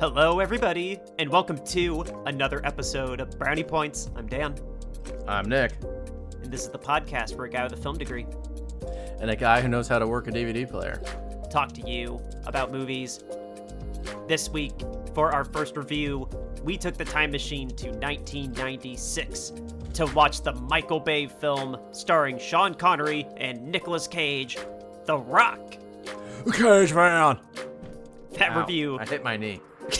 Hello, everybody, and welcome to another episode of Brownie Points. I'm Dan, I'm Nick, and this is the podcast for a guy with a film degree. and a guy who knows how to work a DVD player. Talk to you about movies. This week, for our first review, we took the time machine to 1996 to watch the Michael Bay film starring Sean Connery and Nicolas Cage, The Rock. Cage man. That Ow, review I hit my knee.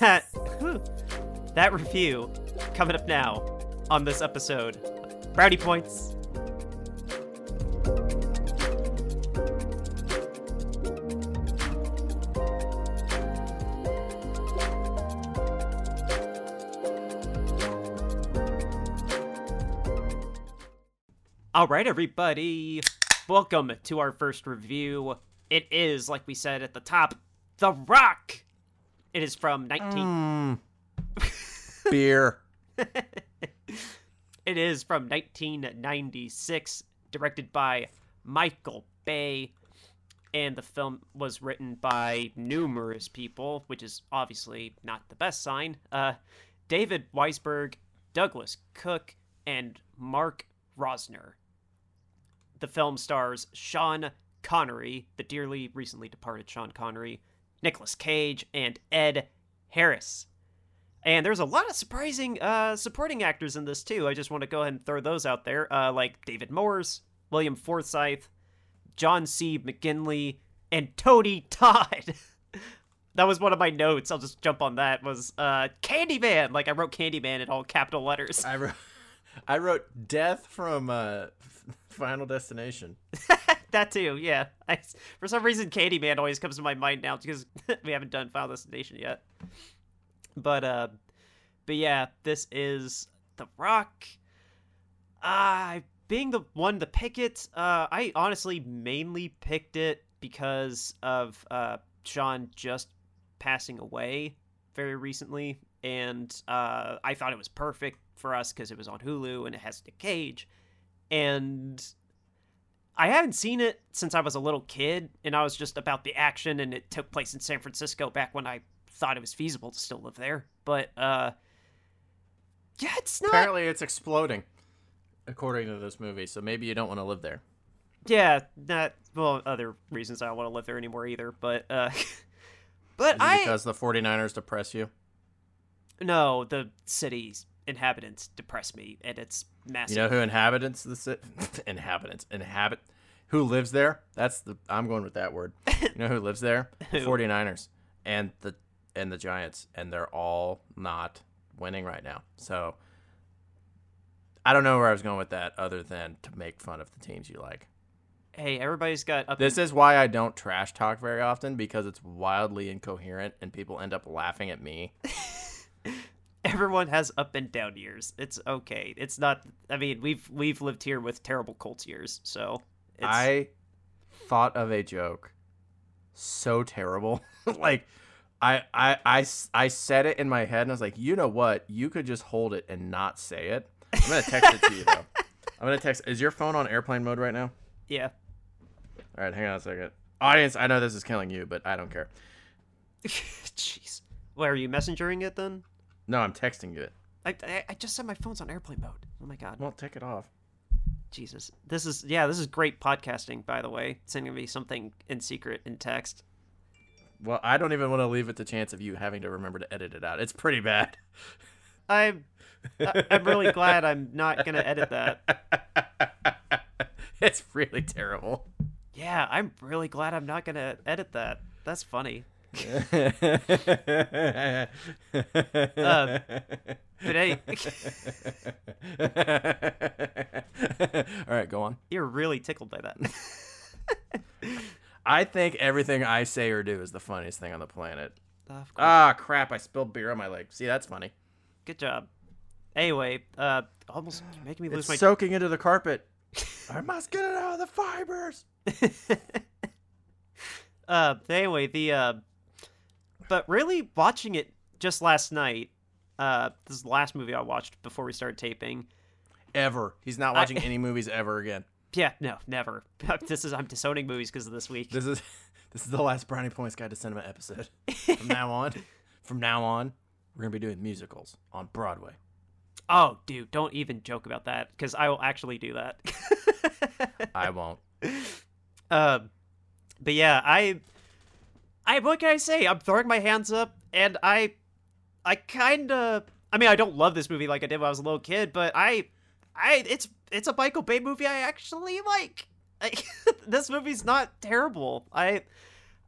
that that review coming up now on this episode. Brownie points. All right, everybody. Welcome to our first review. It is, like we said at the top, The Rock. It is from 19. Mm. Beer. It is from 1996, directed by Michael Bay, and the film was written by numerous people, which is obviously not the best sign. Uh, David Weisberg, Douglas Cook, and Mark Rosner. The film stars Sean Connery, the dearly recently departed Sean Connery, Nicolas Cage, and Ed Harris. And there's a lot of surprising uh, supporting actors in this too. I just want to go ahead and throw those out there, uh, like David Morse, William Forsythe, John C. McGinley, and Tony Todd. that was one of my notes. I'll just jump on that. Was uh, Candyman? Like I wrote Candyman in all capital letters. I wrote. I wrote death from uh, Final Destination. that too, yeah. I, for some reason, Candyman always comes to my mind now because we haven't done Final Destination yet. But uh, but yeah, this is The Rock. Uh, being the one to pick it, uh, I honestly mainly picked it because of uh, Sean just passing away very recently, and uh, I thought it was perfect for us because it was on Hulu and it has Nick Cage, and I haven't seen it since I was a little kid, and I was just about the action, and it took place in San Francisco back when I thought it was feasible to still live there. But uh, yeah, it's not. Apparently, it's exploding, according to this movie. So maybe you don't want to live there. Yeah, not well. Other reasons I don't want to live there anymore either. But uh, but I because the 49ers depress you? no the city's inhabitants depress me, and it's massive. You know who inhabitants the city? inhabitants inhabit. Who lives there? That's the. I'm going with that word. You know who lives there? The Who? 49ers and the and the Giants, and they're all not winning right now. So I don't know where I was going with that, other than to make fun of the teams you like. hey, everybody's got up. This is why I don't trash talk very often because it's wildly incoherent, and people end up laughing at me. everyone has up and down years. It's okay. It's not. I mean, we've we've lived here with terrible Colts years, so it's, I thought of a joke so terrible. like I, I I I said it in my head and I was like, "You know what? You could just hold it and not say it." I'm going to text it to you though. I'm going to text Is your phone on airplane mode right now? yeah. All right, hang on a second. Audience, I know this is killing you, but I don't care. Jeez. Why are you messengering it then? No, I'm texting you it. I, I I just said my phone's on airplane mode. Oh my god. Well, take it off. Jesus. This is yeah, this is great podcasting by the way. Sending me something in secret in text. Well, I don't even want to leave it to chance of you having to remember to edit it out. It's pretty bad. I'm I'm really glad I'm not going to edit that. it's really terrible. Yeah, I'm really glad I'm not going to edit that. That's funny. Um, But hey, All right, go on. you're really tickled by that. I think everything I say or do is the funniest thing on the planet. course. Ah, crap! I spilled beer on my leg. See, that's funny. Good job. Anyway, uh almost making me lose It's my soaking into the carpet. I must get it out of the fibers. uh anyway the uh but really watching it just last night uh this is the last movie i watched before we started taping Ever. He's not I- watching any movies ever again. yeah, no, never. this is I'm disowning movies because of this week. This is this is the last Brownie Points Guide to Cinema episode. From now on, from now on, we're gonna be doing musicals on Broadway. Oh, dude, don't even joke about that because I will actually do that. I won't. Um, but yeah, I, I what can I say? I'm throwing my hands up, and I, I kind of. I mean, I don't love this movie like I did when I was a little kid, but I, I, it's it's a Michael Bay movie I actually like. I, this movie's not terrible. I,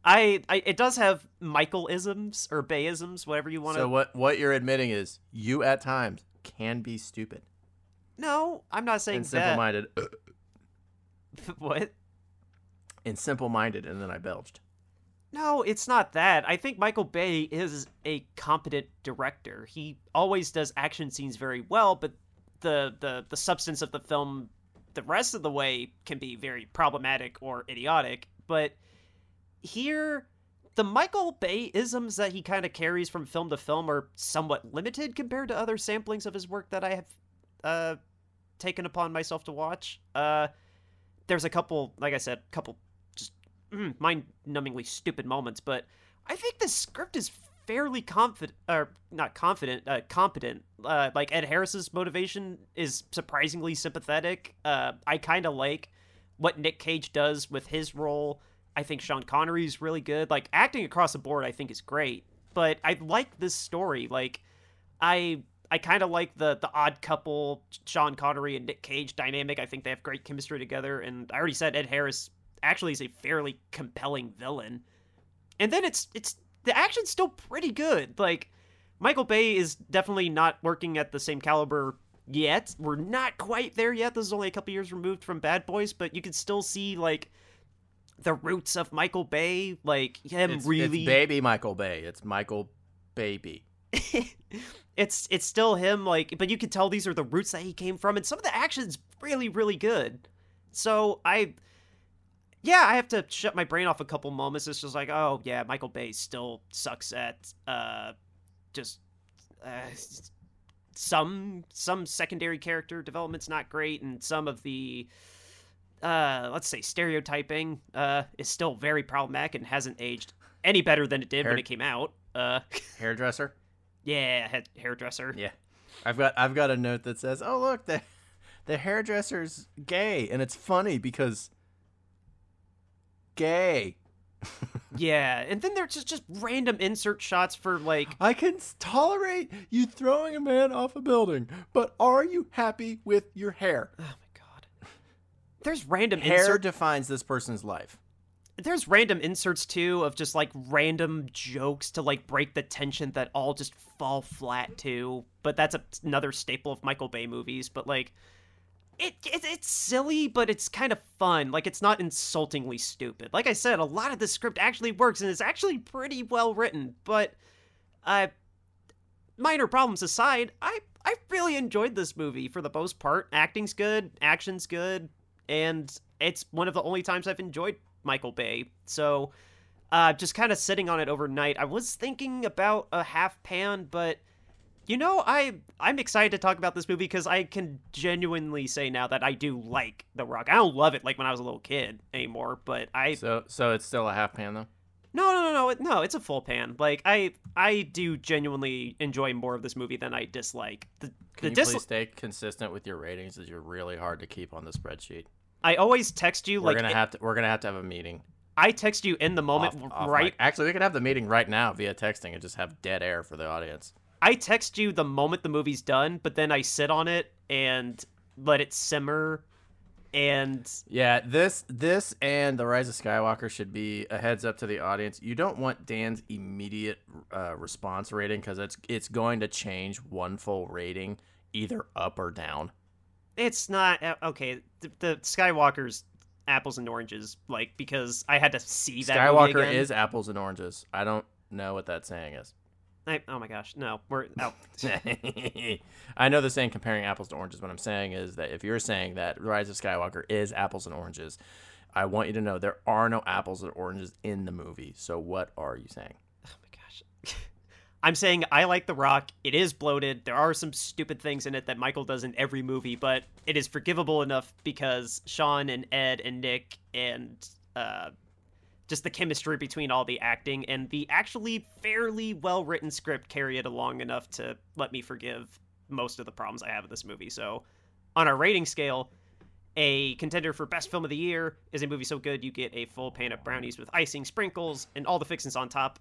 I, I, it does have Michael isms or Bayisms, whatever you want to. So what what you're admitting is you at times can be stupid no, I'm not saying and that. simple-minded what? and simple-minded, and then I belched. No, it's not that. I think Michael Bay is a competent director. He always does action scenes very well, but the the the substance of the film the rest of the way can be very problematic or idiotic, but here the Michael Bay isms that he kind of carries from film to film are somewhat limited compared to other samplings of his work that I have uh taken upon myself to watch. Uh there's a couple, like I said, couple mm, mind-numbingly stupid moments, but I think the script is fairly confident, or not confident, uh, competent. Uh, like Ed Harris's motivation is surprisingly sympathetic. Uh, I kind of like what Nick Cage does with his role. I think Sean Connery's really good. Like acting across the board, I think is great. But I like this story. Like I I kind of like the the odd couple Sean Connery and Nick Cage dynamic. I think they have great chemistry together. And I already said Ed Harris actually is a fairly compelling villain. And then it's it's the action's still pretty good. Like Michael Bay is definitely not working at the same caliber yet. We're not quite there yet. This is only a couple years removed from Bad Boys, but you can still see like the roots of Michael Bay, like him It's, really it's baby Michael Bay. It's Michael Baby. it's it's still him like but you can tell these are the roots that he came from and some of the action's really really good so i yeah i have to shut my brain off a couple moments it's just like oh yeah michael bay still sucks at uh just uh, some some secondary character development's not great and some of the uh let's say stereotyping uh is still very problematic and hasn't aged any better than it did when it came out uh Hairdresser. yeah head hairdresser Yeah. I've got I've got a note that says, "Oh look, the the hairdresser's gay," and it's funny because gay. Yeah, and then there's just just random insert shots for like I can tolerate you throwing a man off a building, but are you happy with your hair? oh my god. There's random Hair insert defines this person's life. there's random inserts too of just like random jokes to like break the tension that all just fall flat too. But that's a, another staple of Michael Bay movies, but like it, it it's silly, but it's kind of fun. Like it's not insultingly stupid. Like I said, a lot of the script actually works and it's actually pretty well written, but uh minor problems aside, I I really enjoyed this movie for the most part. Acting's good, action's good, and it's one of the only times I've enjoyed Michael Bay. So, uh, just kind of sitting on it overnight. I was thinking about a half pan, but you know, I I'm excited to talk about this movie because I can genuinely say now that I do like The Rock. I don't love it like when I was a little kid anymore, but I So so it's still a half pan though. no, no, no, no, no. It's a full pan. Like I, I do genuinely enjoy more of this movie than I dislike. The, Can the you dis- please stay consistent with your ratings? As you're really hard to keep on the spreadsheet. I always text you We're like gonna it- have to we're gonna have to have a meeting. I text you in the moment, off- off right? mic. Actually, we could have the meeting right now via texting and just have dead air for the audience. I text you the moment the movie's done, but then I sit on it and let it simmer. And Yeah, this this and the Rise of Skywalker should be a heads up to the audience. You don't want Dan's immediate uh, response rating because it's it's going to change one full rating either up or down. it's not uh, okay. The, the Skywalker's apples and oranges, like because I had to see that. movie Skywalker is apples and oranges. I don't know what that saying is. I, oh my gosh, no, we're oh, I know the saying comparing apples to oranges. What I'm saying is that if you're saying that Rise of Skywalker is apples and oranges, I want you to know there are no apples or oranges in the movie. So what are you saying? Oh my gosh. I'm saying I like The Rock. It is bloated. There are some stupid things in it that Michael does in every movie, but it is forgivable enough because Sean and Ed and Nick and uh, just the chemistry between all the acting and the actually fairly well written script carry it along enough to let me forgive most of the problems I have with this movie. So, on our rating scale, a contender for best film of the year is a movie so good you get a full pan of brownies with icing, sprinkles, and all the fixings on top.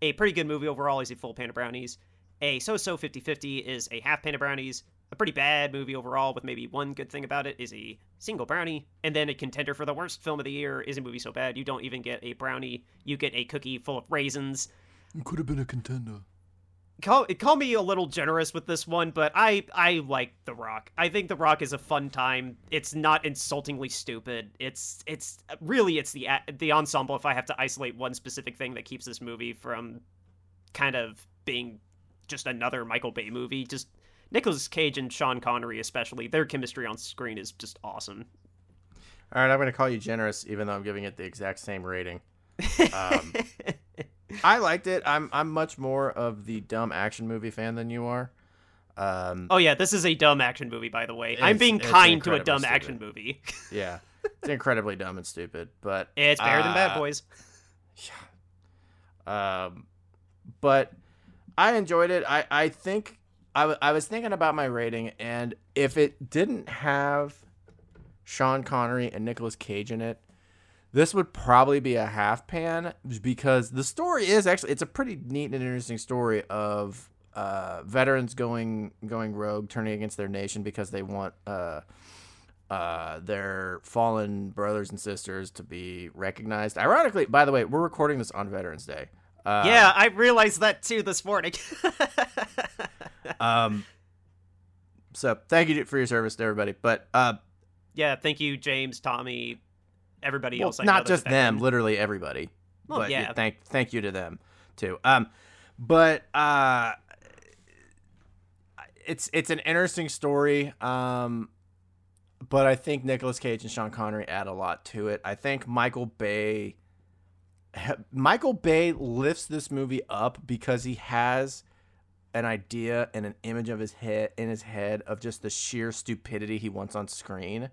A pretty good movie overall is a full pan of brownies. A so so 50 50 is a half pan of brownies. A pretty bad movie overall, with maybe one good thing about it, is a single brownie. And then a contender for the worst film of the year is a movie so bad you don't even get a brownie, you get a cookie full of raisins. It could have been a contender. Call, call me a little generous with this one, but I I like The Rock. I think The Rock is a fun time. It's not insultingly stupid. It's it's really it's the the ensemble. If I have to isolate one specific thing that keeps this movie from kind of being just another Michael Bay movie, just Nicolas Cage and Sean Connery, especially, their chemistry on screen is just awesome. All right, I'm going to call you generous, even though I'm giving it the exact same rating. Um, I liked it. I'm I'm much more of the dumb action movie fan than you are. Um, oh yeah, this is a dumb action movie, by the way. I'm being kind to a dumb stupid. action movie. yeah, it's incredibly dumb and stupid, but it's better uh, than Bad Boys. Yeah. Um, but I enjoyed it. I I think I, w- I was thinking about my rating, and if it didn't have Sean Connery and Nicolas Cage in it, this would probably be a half pan because the story is actually it's a pretty neat and interesting story of uh, veterans going going rogue, turning against their nation because they want uh, uh, their fallen brothers and sisters to be recognized. Ironically, by the way, we're recording this on Veterans Day. Uh, yeah, I realized that too this morning. um, so thank you for your service to everybody. But uh, yeah, thank you, James, Tommy, everybody well, else. I not just them, literally everybody. Well, but yeah. Thank thank you to them too. Um, but uh, it's it's an interesting story. Um, but I think Nicolas Cage and Sean Connery add a lot to it. I think Michael Bay. Michael Bay lifts this movie up because he has an idea and an image of his head in his head of just the sheer stupidity he wants on screen.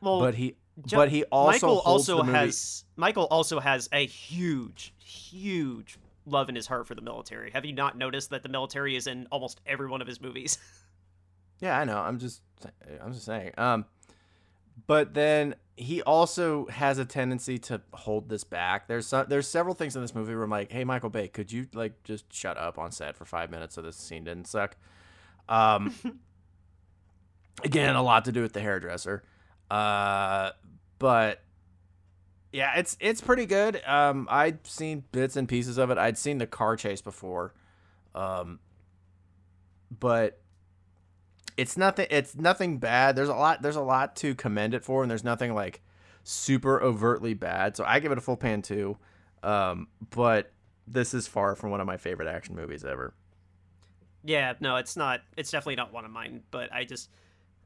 Well, but he but he also Michael also has Michael also has a huge huge love in his heart for the military. Have you not noticed that the military is in almost every one of his movies? yeah, I know. I'm just I'm just saying. Um but then he also has a tendency to hold this back. There's some, there's several things in this movie where I'm like, "Hey, Michael Bay, could you like just shut up on set for five minutes so this scene didn't suck?" Um, again, a lot to do with the hairdresser, uh, but yeah, it's it's pretty good. Um, I'd seen bits and pieces of it. I'd seen the car chase before, um, but it's nothing it's nothing bad. There's a lot there's a lot to commend it for and there's nothing like super overtly bad. So i give it a full pan too. Um, but this is far from one of my favorite action movies ever. Yeah no it's not it's definitely not one of mine but i just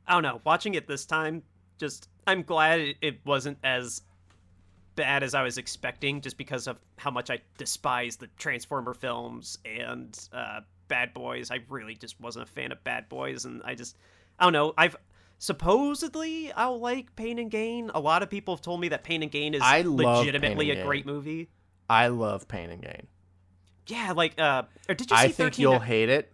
i don't know. Watching it this time just i'm glad it, wasn't as bad as i was expecting just because of how much i despise the transformer films and uh, Bad Boys. I really just wasn't a fan of Bad Boys, and I just I don't know. I've supposedly I'll like Pain and Gain. A lot of people have told me that Pain and Gain is I legitimately a Gain. great movie. I love Pain and Gain. Yeah, like uh, or did you? See I think 13 you'll hate it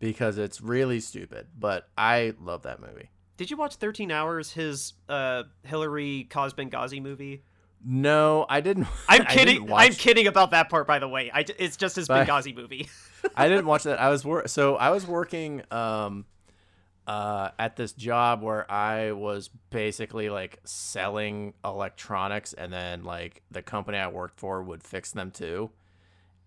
because it's really stupid, but I love that movie. Did you watch Thirteen Hours? His uh, Hillary Cos Benghazi movie. No, I didn't. I'm kidding. didn't I'm kidding about that part, by the way. I, it's just his But- Benghazi movie. I didn't watch that. I was wor- so I was working um uh at this job where I was basically like selling electronics and then like the company I worked for would fix them too.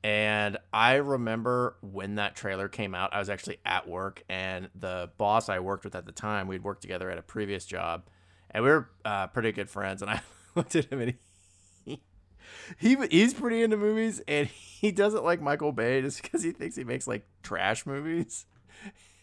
And I remember when that trailer came out, I was actually at work and the boss I worked with at the time, we'd worked together at a previous job and we were uh, pretty good friends and I looked at him and he he he's pretty into movies and he doesn't like Michael Bay just because he thinks he makes like trash movies.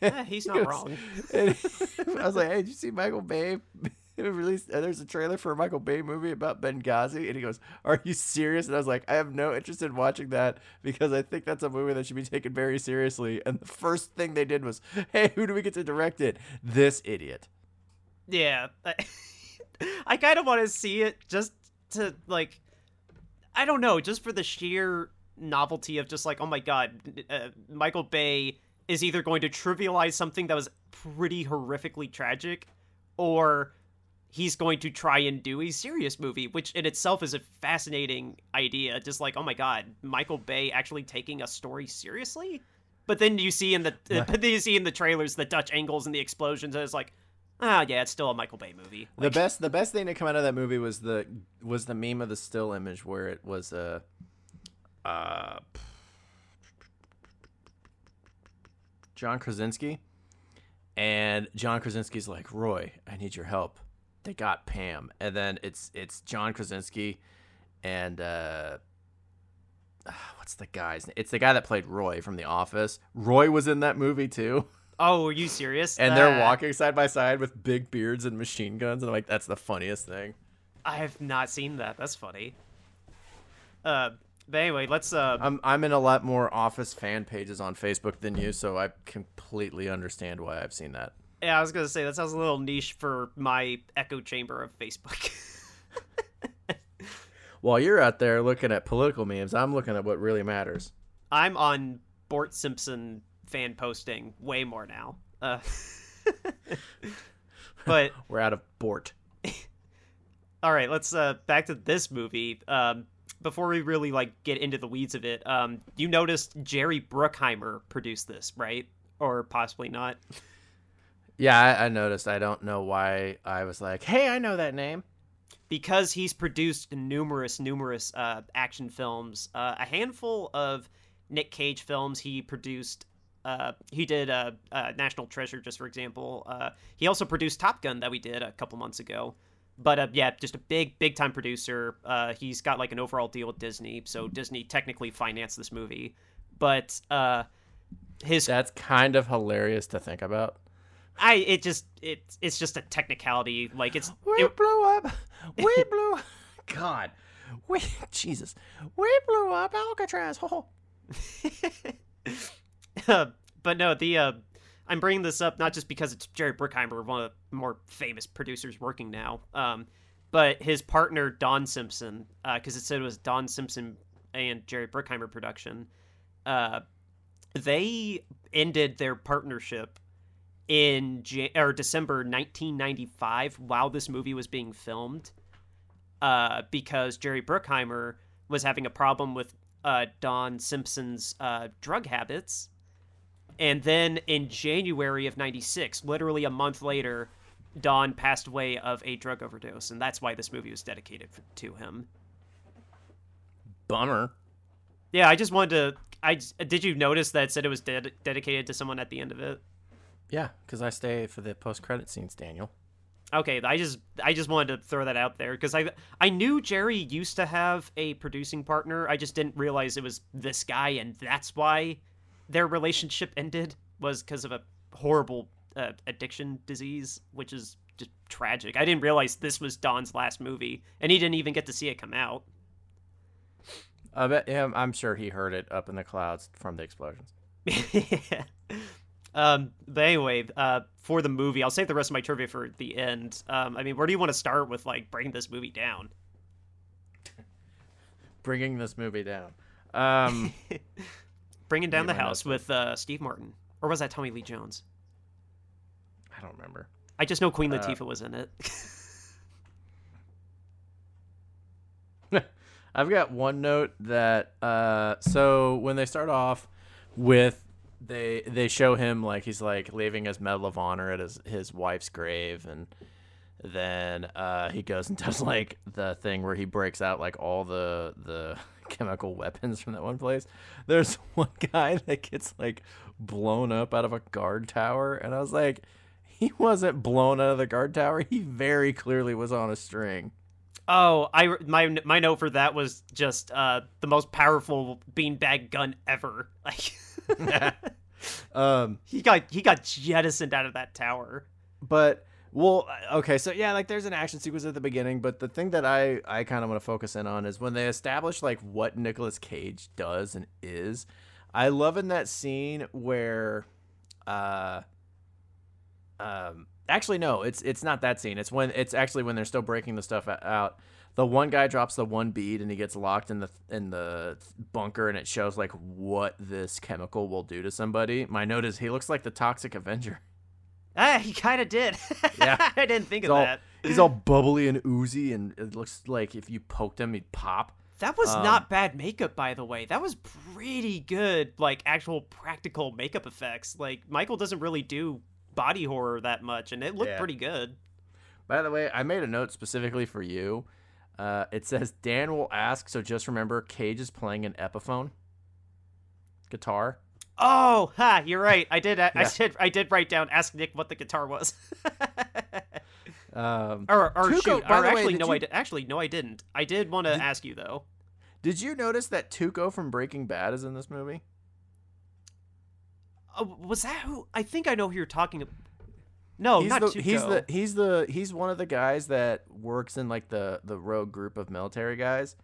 Eh, he's He not goes- wrong. I was like, "Hey, did you see Michael Bay released. Uh, there's a trailer for a Michael Bay movie about Benghazi, and he goes, "Are you serious?" And I was like, "I have no interest in watching that because I think that's a movie that should be taken very seriously." And the first thing they did was, "Hey, who do we get to direct it? This idiot." Yeah, I, I kind of want to see it just to like, I don't know, just for the sheer novelty of just like, oh my god, uh, Michael Bay is either going to trivialize something that was pretty horrifically tragic, or he's going to try and do a serious movie, which in itself is a fascinating idea. Just like, oh my god, Michael Bay actually taking a story seriously. But then you see in the then you see in the trailers the Dutch angles and the explosions, and it's like, ah, yeah, it's still a Michael Bay movie. The best, the best thing to come out of that movie was the was the meme of the still image where it was a, uh, John Krasinski, and John Krasinski's like, Roy, I need your help. They got Pam, and then it's it's John Krasinski, and uh, what's the guy's? name? It's the guy that played Roy from The Office. Roy was in that movie too. Oh, are you serious? And they're walking side by side with big beards and machine guns, and I'm like, that's the funniest thing. I have not seen that. That's funny. Uh, but anyway, let's uh, I'm I'm in a lot more Office fan pages on Facebook than you, so I completely understand why I've seen that. yeah, I was gonna say that sounds a little niche for my echo chamber of Facebook. While you're out there looking at political memes, I'm looking at what really matters. I'm on Bort Simpson fan posting way more now. Uh, but We're out of Bort. all right, let's uh back to this movie. Um, before we really like get into the weeds of it, um, you noticed Jerry Bruckheimer produced this, right? Or possibly not. Yeah, I, I noticed. I don't know why I was like, hey, I know that name. because he's produced numerous, numerous uh, action films, uh, a handful of Nick Cage films. He produced. Uh, he did uh, uh, National Treasure, just for example. Uh, he also produced Top Gun that we did a couple months ago. But uh, yeah, just a big, big time producer. Uh, he's got like an overall deal with Disney, so Disney technically financed this movie. But uh, his That's kind of hilarious to think about. I it just it it's just a technicality. Like it's We it- blew up. We blew. God. We Jesus. We blew up Alcatraz. Oh. Uh, but no, the uh, I'm bringing this up not just because it's Jerry Bruckheimer, one of the more famous producers working now, um, but his partner Don Simpson, because it said it was Don Simpson and Jerry Bruckheimer production. Uh, they ended their partnership in Jan- or December 1995 while this movie was being filmed, uh, because Jerry Bruckheimer was having a problem with uh, Don Simpson's uh, drug habits. And then in January of 96, literally a month later, Don passed away of a drug overdose. And that's why this movie was dedicated to him. Bummer. Yeah, I just wanted to. I did you notice that it said it was ded- dedicated to someone at the end of it? Yeah, because I stay for the post credit scenes, Daniel. Okay, I just I just wanted to throw that out there because I I knew Jerry used to have a producing partner. I just didn't realize it was this guy, and that's why their relationship ended was because of a horrible uh, addiction disease, which is just tragic. I didn't realize this was Don's last movie, and he didn't even get to see it come out. I bet. Yeah, I'm sure he heard it up in the clouds from the explosions. yeah. Um, but anyway, uh, for the movie, I'll save the rest of my trivia for the end. Um, I mean, where do you want to start with like bringing this movie down? Bringing this movie down. Um, Bringing down the house with uh, Steve Martin, or was that Tommy Lee Jones? I don't remember. I just know Queen Uh, Latifah was in it. I've got one note that uh so when they start off with they they show him like he's like leaving his medal of honor at his his wife's grave and then uh he goes and does like the thing where he breaks out like all the the chemical weapons from that one place. There's one guy that gets like blown up out of a guard tower and I was like he wasn't blown out of the guard tower. He very clearly was on a string. oh, I my my note for that was just uh, the most powerful beanbag gun ever. Like um he got he got jettisoned out of that tower. but Well, uh, okay, so yeah, like there's an action sequence at the beginning, but the thing that I I kind of want to focus in on is when they establish like what Nicolas Cage does and is. I love in that scene where, uh, um, actually no, it's it's not that scene. It's when it's actually when they're still breaking the stuff out. The one guy drops the one bead and he gets locked in the in the bunker, and it shows like what this chemical will do to somebody. My note is he looks like the Toxic Avenger. Ah, he kind of did. Yeah. I didn't think He's of all, that. he's all bubbly and oozy, and it looks like if you poked him, he'd pop. That was Um, not bad makeup, by the way. That was pretty good, like actual practical makeup effects. Like Michael doesn't really do body horror that much, and it looked Yeah. pretty good. By the way, I made a note specifically for you. Uh, it says Dan will ask, so just remember Cage is playing an Epiphone guitar. Oh, ha! You're right. I did. I, I did. I did write down. Ask Nick what the guitar was. Um, or, or Tuco, shoot. by Or the way, actually, no. you- I did. Actually, no. I didn't. I did want to Did- ask you though. did you notice that Tuco from Breaking Bad is in this movie? Uh, was that who? I think I know who you're talking about. No, he's not the, Tuco. he's the he's the he's one of the guys that works in like the the rogue group of military guys,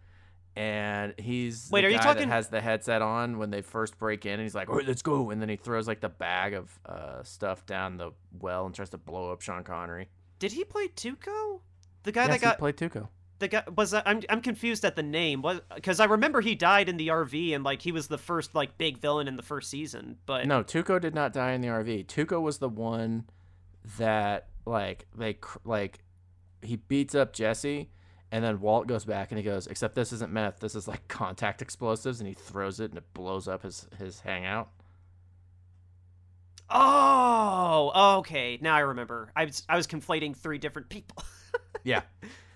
and he's Wait, the are you talking- has the headset on when they first break in, and he's like, "All right, let's go," and then he throws like the bag of uh, stuff down the well and tries to blow up Sean Connery. Did he play Tuco? The guy yes, that got played Tuco. the guy was that, I'm I'm confused at the name. Was because I remember he died in the RV and like he was the first like big villain in the first season. But No, Tuco did not die in the RV. Tuco was the one that like they like he beats up Jesse, and then Walt goes back and he goes, "Except this isn't meth. This is like contact explosives," and he throws it and it blows up his his hangout. oh, okay, now I remember. I was I was conflating three different people. Yeah.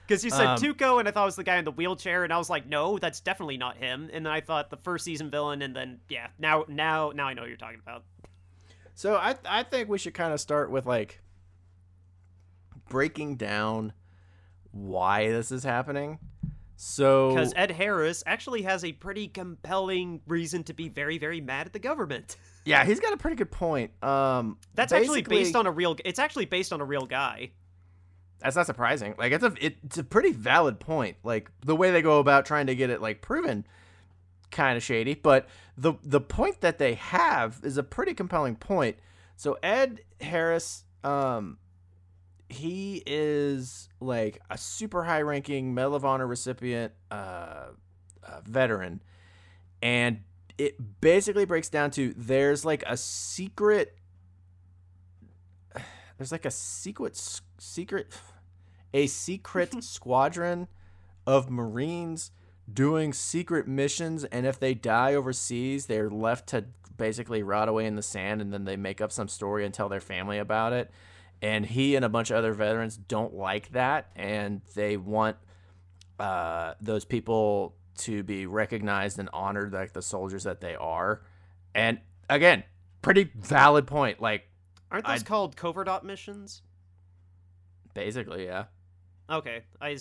Because you said Um, Tuco, and I thought it was the guy in the wheelchair, and I was like, no, that's definitely not him. And then I thought the first season villain, and then yeah, now now now I know what you're talking about. So I I think we should kind of start with like breaking down why this is happening. So Because Ed Harris actually has a pretty compelling reason to be very very mad at the government. yeah, he's got a pretty good point. Um, That's actually based on a real. It's actually based on a real guy. That's not surprising. Like it's a it, it's a pretty valid point. Like the way they go about trying to get it like proven kind of shady, but the the point that they have is a pretty compelling point. So Ed Harris um he is like a super high ranking Medal of Honor recipient uh, uh veteran and it basically breaks down to there's like a secret there's like a secret secret a secret squadron of marines doing secret missions and if they die overseas they're left to basically rot away in the sand and then they make up some story and tell their family about it and he and a bunch of other veterans don't like that and they want uh, those people to be recognized and honored like the soldiers that they are and again pretty valid point like Aren't those I- called covert op missions? basically yeah Okay, I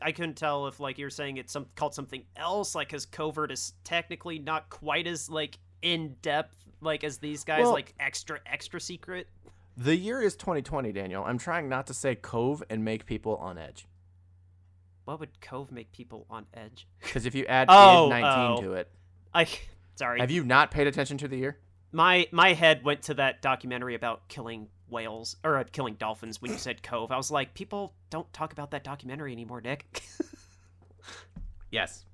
I couldn't tell if like you're saying it's some called something else, like because covert is technically not quite as like in depth like as these guys, Well- like extra extra secret. The year is 2020, Daniel. I'm trying not to say cove and make people on edge. What would Cove make people on edge? Because if you add oh, 19 oh. to it, I sorry, have you not paid attention to the year? my my head went to that documentary about killing whales or uh, killing dolphins when you said Cove. I was like, people don't talk about that documentary anymore, Nick. Yes.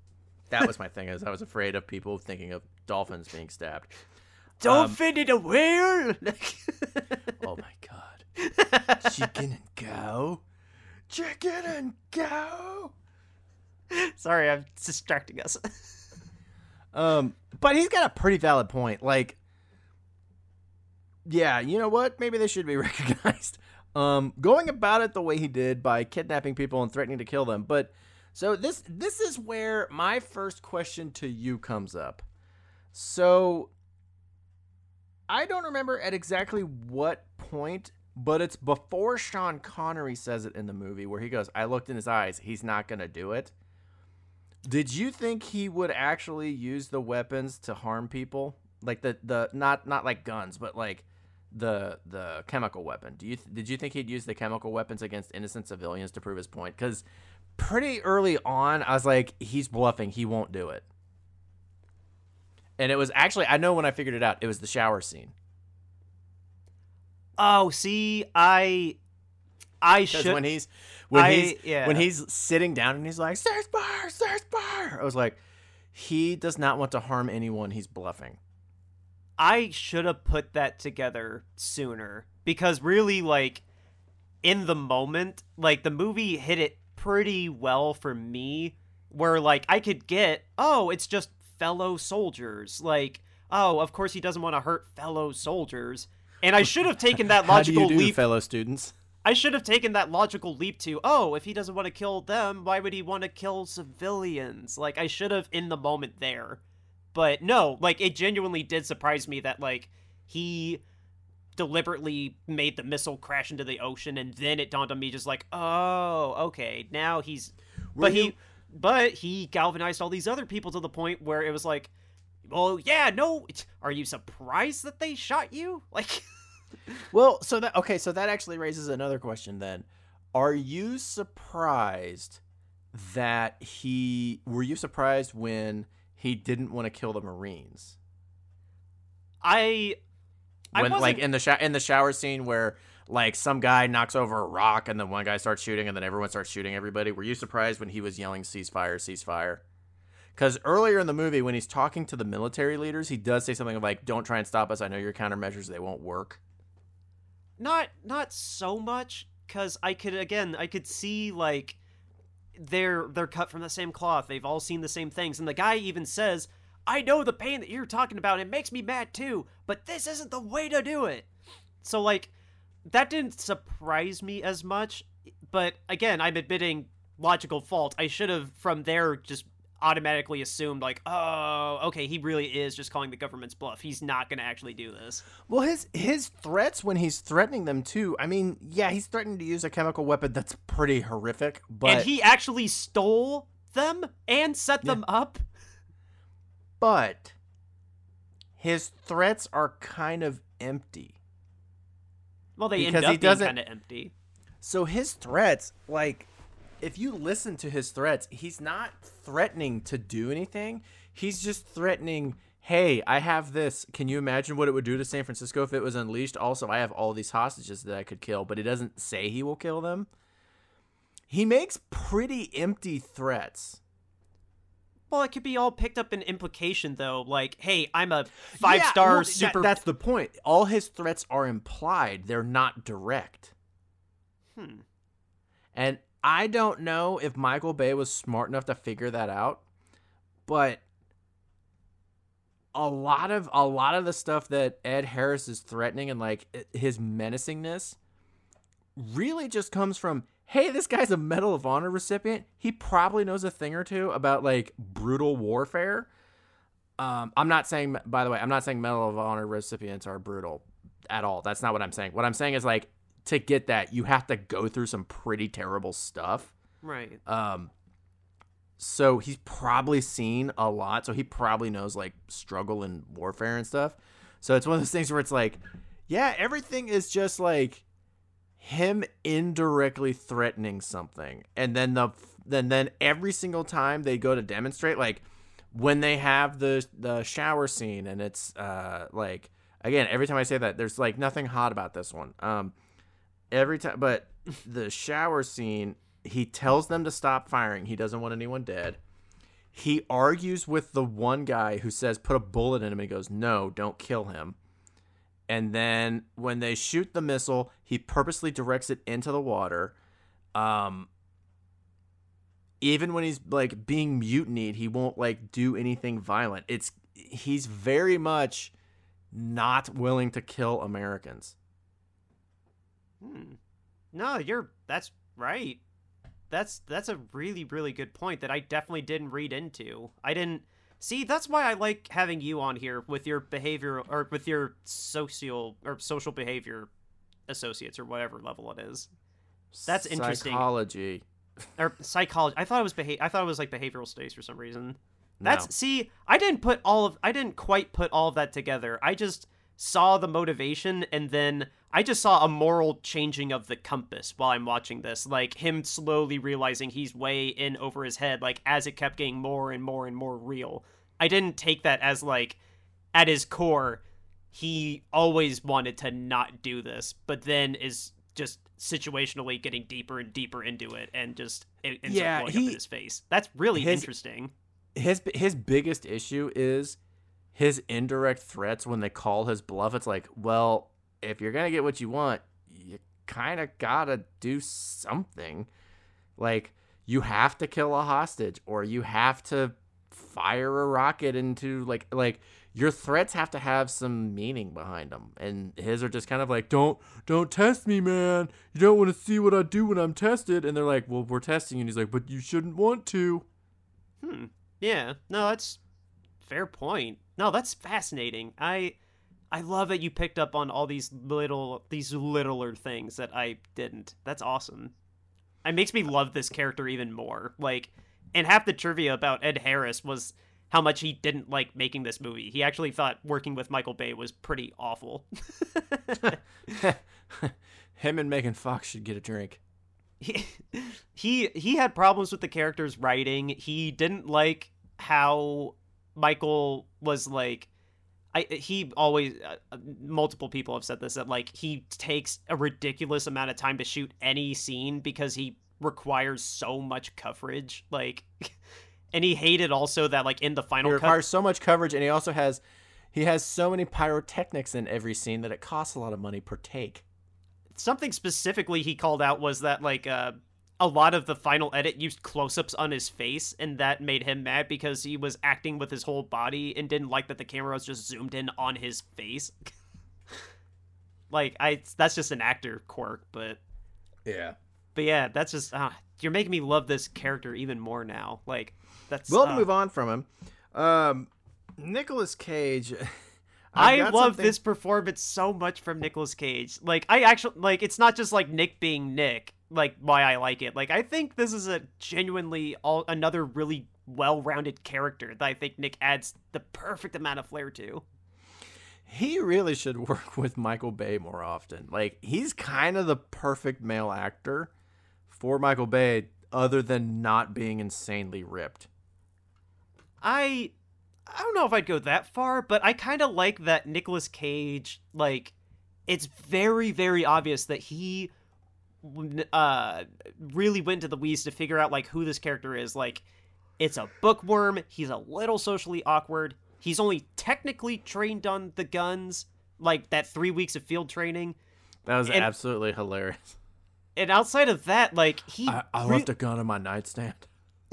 That was my thing. Is I was afraid of people thinking of dolphins being stabbed. Dolphin in a whale. Oh my god. Chicken and cow. Chicken and cow. Sorry, I'm distracting us. Um, but he's got a pretty valid point. Like, yeah, you know what? Maybe they should be recognized. Um, going about it the way he did by kidnapping people and threatening to kill them. But so this this is where my first question to you comes up. So I don't remember at exactly what point, but it's before Sean Connery says it in the movie where he goes, "I looked in his eyes. He's not gonna do it." Did you think he would actually use the weapons to harm people? Like the the not not like guns, but like the the chemical weapon. Do you th- did you think he'd use the chemical weapons against innocent civilians to prove his point? Because pretty early on, I was like, he's bluffing. He won't do it. And it was actually I know when I figured it out. It was the shower scene. Oh, see, I I should when he's when I- he's yeah. when he's sitting down and he's like, "Search bar, search bar." I was like, he does not want to harm anyone. He's bluffing. I should have put that together sooner because really like in the moment like the movie hit it pretty well for me where like I could get oh it's just fellow soldiers like oh of course he doesn't want to hurt fellow soldiers and I should have taken that do logical you do, leap fellow students? I should have taken that logical leap to, oh, if he doesn't want to kill them, why would he want to kill civilians? Like, I should have in the moment there. But no, like, it genuinely did surprise me that, like, he deliberately made the missile crash into the ocean, and then it dawned on me just like, oh, okay, now he's. Were but you- he. But he galvanized all these other people to the point where it was like, well, yeah, no, are you surprised that they shot you? Like. Well, so that okay, so that actually raises another question then. Are you surprised that he were you surprised when he didn't want to kill the Marines? I I When like in the sho- in the shower scene where like some guy knocks over a rock and then one guy starts shooting and then everyone starts shooting everybody. Were you surprised when he was yelling ceasefire, ceasefire? Because earlier in the movie, when he's talking to the military leaders, he does say something like, "Don't try and stop us. I know your countermeasures; they won't work." not not so much because i could again i could see like they're they're cut from the same cloth they've all seen the same things and the guy even says i know the pain that you're talking about it makes me mad too but this isn't the way to do it so like that didn't surprise me as much but again i'm admitting logical fault i should have from there just automatically assumed like oh okay he really is just calling the government's bluff he's not going to actually do this Well, his his threats when he's threatening them too. I mean, yeah, he's threatening to use a chemical weapon that's pretty horrific, but and he actually stole them and set them up. but his threats are kind of empty. Well, they Because end he up being kind of empty. So his threats, like, if you listen to his threats, he's not threatening to do anything. He's just threatening, hey, I have this. Can you imagine what it would do to San Francisco if it was unleashed? Also, I have all these hostages that I could kill, but he doesn't say he will kill them. He makes pretty empty threats. Well, it could be all picked up in implication, though. Like, hey, I'm a five Yeah, star well, that- super. that's the point. All his threats are implied, they're not direct. Hmm. And I don't know if Michael Bay was smart enough to figure that out, but a lot of a lot of the stuff that Ed Harris is threatening and like his menacingness really just comes from hey, this guy's a Medal of Honor recipient. He probably knows a thing or two about like brutal warfare. Um, I'm not saying, by the way, I'm not saying Medal of Honor recipients are brutal at all. That's not what I'm saying. What I'm saying is like to get that, you have to go through some pretty terrible stuff. Right. Um, so he's probably seen a lot. So he probably knows like struggle and warfare and stuff. So it's one of those things where it's like, yeah, everything is just like him indirectly threatening something, and then the then then every single time they go to demonstrate, like when they have the the shower scene, and it's uh like again every time I say that, there's like nothing hot about this one. Um, every time, but the shower scene, he tells them to stop firing. He doesn't want anyone dead. He argues with the one guy who says, put a bullet in him. He goes, no, don't kill him. And then when they shoot the missile, he purposely directs it into the water. Um, even when he's like being mutinied, he won't like do anything violent. It's he's very much not willing to kill Americans. Hmm. No, you're. That's right. That's that's a really really good point that I definitely didn't read into. I didn't see. That's why I like having you on here with your behavior or with your social or social behavior associates or whatever level it is. That's interesting. Psychology. Or psychology. I thought it was beha- I thought it was like behavioral studies for some reason. No. That's see, I didn't put all of I didn't quite put all of that together. I just saw the motivation and then I just saw a moral changing of the compass while I'm watching this. Like him slowly realizing he's way in over his head, like as it kept getting more and more and more real. I didn't take that as like at his core, he always wanted to not do this, but then is just situationally getting deeper and deeper into it and just it ends Yeah, up blowing he- up in his face. That's really his- interesting. his his biggest issue is his indirect threats when they call his bluff. It's like, well, if you're gonna get what you want, you kind of gotta do something. Like you have to kill a hostage, or you have to fire a rocket into like like your threats have to have some meaning behind them. And his are just kind of like, don't don't test me, man. You don't want to see what I do when I'm tested. And they're like, well, we're testing. And he's like, but you shouldn't want to. Hmm. Yeah. No, that's fair point. No, that's fascinating. I I love that you picked up on all these little these littler things that I didn't. That's awesome. It makes me love this character even more. Like and half the trivia about Ed Harris was how much he didn't like making this movie. He actually thought working with Michael Bay was pretty awful. Him and Megan Fox should get a drink. he he he had problems with the character's writing. He didn't like how Michael was like I he always uh, multiple people have said this that like he takes a ridiculous amount of time to shoot any scene because he requires so much coverage like and he hated also that like in the final cut requires so much coverage, and he also has he has so many pyrotechnics in every scene that it costs a lot of money per take. something specifically he called out was that like uh a lot of the final edit used close-ups on his face and that made him mad because he was acting with his whole body and didn't like that the camera was just zoomed in on his face like i that's just an actor quirk but Yeah. but yeah that's just uh, you're making me love this character even more now like that's We'll uh, move on from him. Um, Nicolas Cage. I I've love something- this performance so much from Nicolas Cage. Like I actually like it's not just like Nick being Nick, like why I like it. Like I think this is a genuinely all another really well-rounded character that I think Nick adds the perfect amount of flair to. He really should work with Michael Bay more often. Like he's kind of the perfect male actor for Michael Bay, other than not being insanely ripped. I I don't know if I'd go that far, but I kind of like that Nicolas Cage like it's very very obvious that he uh really went to the weeds to figure out like who this character is like it's a bookworm he's a little socially awkward he's only technically trained on the guns like that 3 weeks of field training That was And- absolutely hilarious. and outside of that like he I, I re- left a gun on my nightstand.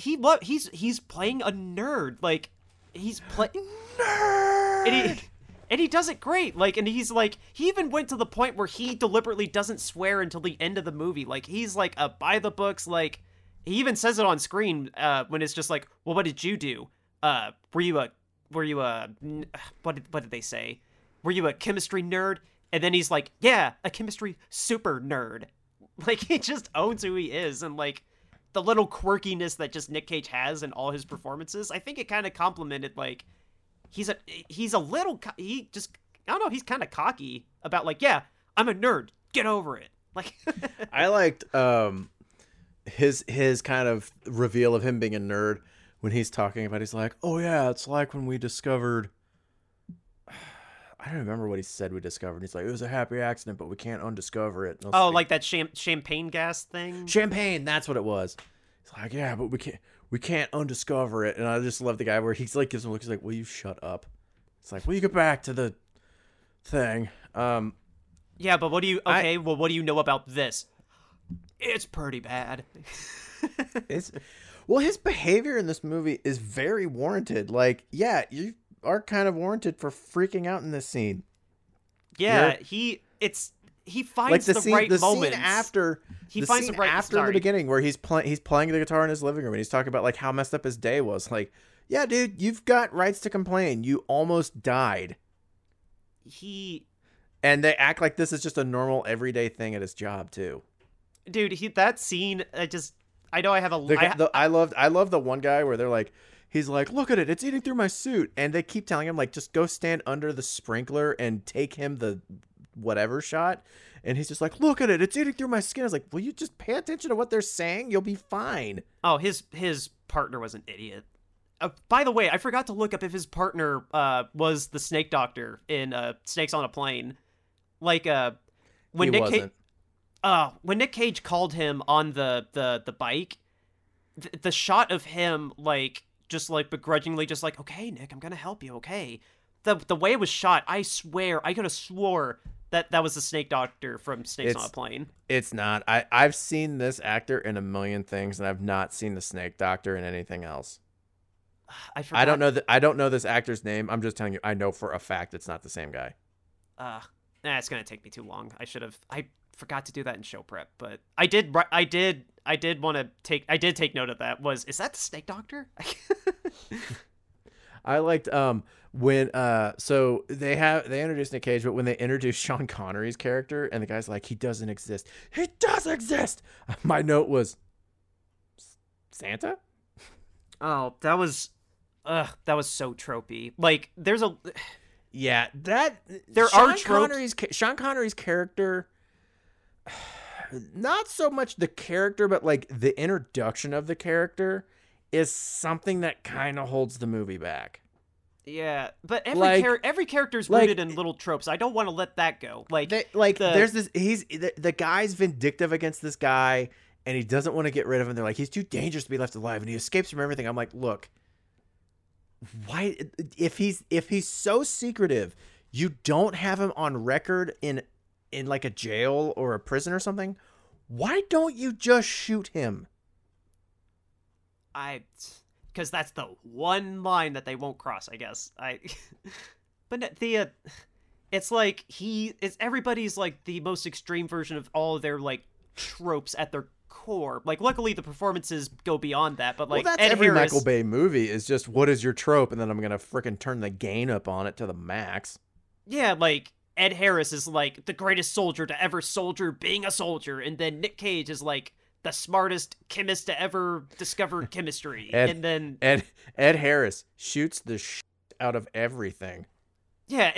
he lo- he's he's playing a nerd like he's playing nerd. and he and he does it great like and he's like he even went to the point where he deliberately doesn't swear until the end of the movie like he's like a by the books like he even says it on screen uh when it's just like well what did you do? Uh were you a were you a what did what did they say? Were you a chemistry nerd? And then he's like yeah a chemistry super nerd. Like he just owns who he is and like the little quirkiness that just Nick Cage has in all his performances, I think it kind of complemented like he's a he's a little he just I don't know he's kind of cocky about like yeah I'm a nerd get over it. Like I liked um his his kind of reveal of him being a nerd when he's talking about he's like, "Oh yeah, it's like when we discovered I don't remember what he said we discovered. He's like, "It was a happy accident, but we can't undiscover it." I oh like that cham- champagne gas thing champagne, that's what it was. He's like, "Yeah, but we can't we can't undiscover it." And I just love the guy where he's like gives him a look he's like, "Will you shut up?" It's like, "Will you get back to the thing?" Um yeah but what do you I- okay well what do you know about this it's pretty bad It's well, his behavior in this movie is very warranted. Like, yeah, you are kind of warranted for freaking out in this scene. yeah You're- he it's he Like finds the, the, scene, right the moments scene after He the finds the right- after sorry. the beginning where he's playing he's playing the guitar in his living room and he's talking about like how messed up his day was. Like, yeah, dude, you've got rights to complain. You almost died, he and they act like this is just a normal everyday thing at his job too. dude he that scene I just I know I have a The, I- the, I loved I love the one guy where they're like he's like, "Look at it, it's eating through my suit," and they keep telling him like, "Just go stand under the sprinkler and take him the whatever shot." And he's just like, "Look at it, it's eating through my skin." I was like, "Will you just pay attention to what they're saying? You'll be fine." Oh, his his partner was an idiot. Uh, by the way, I forgot to look up if his partner uh, was the snake doctor in uh, Snakes on a Plane. Like uh, when he Nick wasn't. Cage, uh, when Nick Cage called him on the the the bike, th- the shot of him like just like begrudgingly, just like, okay, Nick, I'm gonna help you, okay. The the way it was shot, I swear, I could have swore that that was the snake doctor from Snakes on It's- a Plane. It's not. I I've seen this actor in a million things, and I've not seen the Snake Doctor in anything else. I forgot. I don't know that. I don't know this actor's name. I'm just telling you. I know for a fact it's not the same guy. uh nah, it's gonna take me too long i should have i forgot to do that in show prep but i did i did i did want to take i did take note of that was is that the snake doctor I liked um when uh so they have they introduced Nick Cage, but when they introduced Sean Connery's character and the guy's like he doesn't exist, he does exist. My note was Santa. oh that was ugh that was so tropey like there's a Yeah, that There Sean are tropes- Connery's Sean Connery's character. Not so much the character, but like the introduction of the character is something that kind of holds the movie back. yeah but every Like- char- every character's like- rooted in little tropes. I don't want to let that go. Like They, like the- there's this he's the, the guy's vindictive against this guy and he doesn't want to get rid of him. They're like he's too dangerous to be left alive and he escapes from everything. I'm like look why if he's if he's so secretive you don't have him on record in in like a jail or a prison or something why don't you just shoot him I, because that's the one line that they won't cross. I guess I, but no, the, uh, it's like he is everybody's like the most extreme version of all of their like tropes at their core. Like, luckily the performances go beyond that. But like well that's Ed every Harris, michael bay movie is just what is your trope and then i'm gonna freaking turn the gain up on it to the max yeah, like Ed Harris is like the greatest soldier to ever soldier, being a soldier, and then Nick Cage is like the smartest chemist to ever discover chemistry, Ed- and then ed ed harris shoots the shit out of everything Yeah.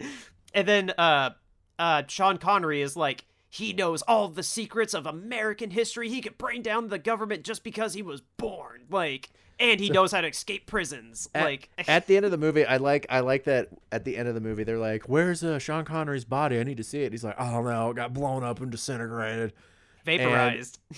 and then uh uh Sean Connery is like he knows all the secrets of American history. He could bring down the government just because he was born. Like and he knows how to escape prisons. At, like at the end of the movie, I like I like that at the end of the movie they're like, "Where's uh, Sean Connery's body? I need to see it." He's like, "I don't know. It got blown up and disintegrated. vaporized.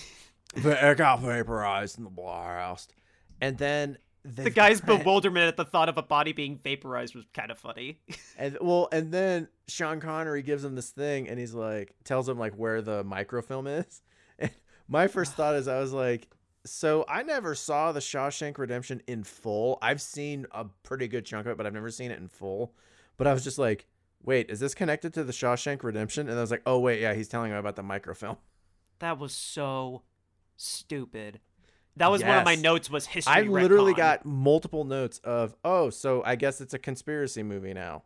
It got vaporized in the blast." And then the guy's bewilderment at the thought of a body being vaporized was kind of funny. and well, and then Sean Connery gives him this thing, and he's like, tells him like where the microfilm is. And my first thought is, I was like, so I never saw the Shawshank Redemption in full. I've seen a pretty good chunk of it, but I've never seen it in full. But I was just like, wait, is this connected to the Shawshank Redemption? And I was like, oh wait, yeah, he's telling him about the microfilm. that was so stupid. That was one of my notes was history. I literally retcon. got multiple notes of, oh, so I guess it's a conspiracy movie now.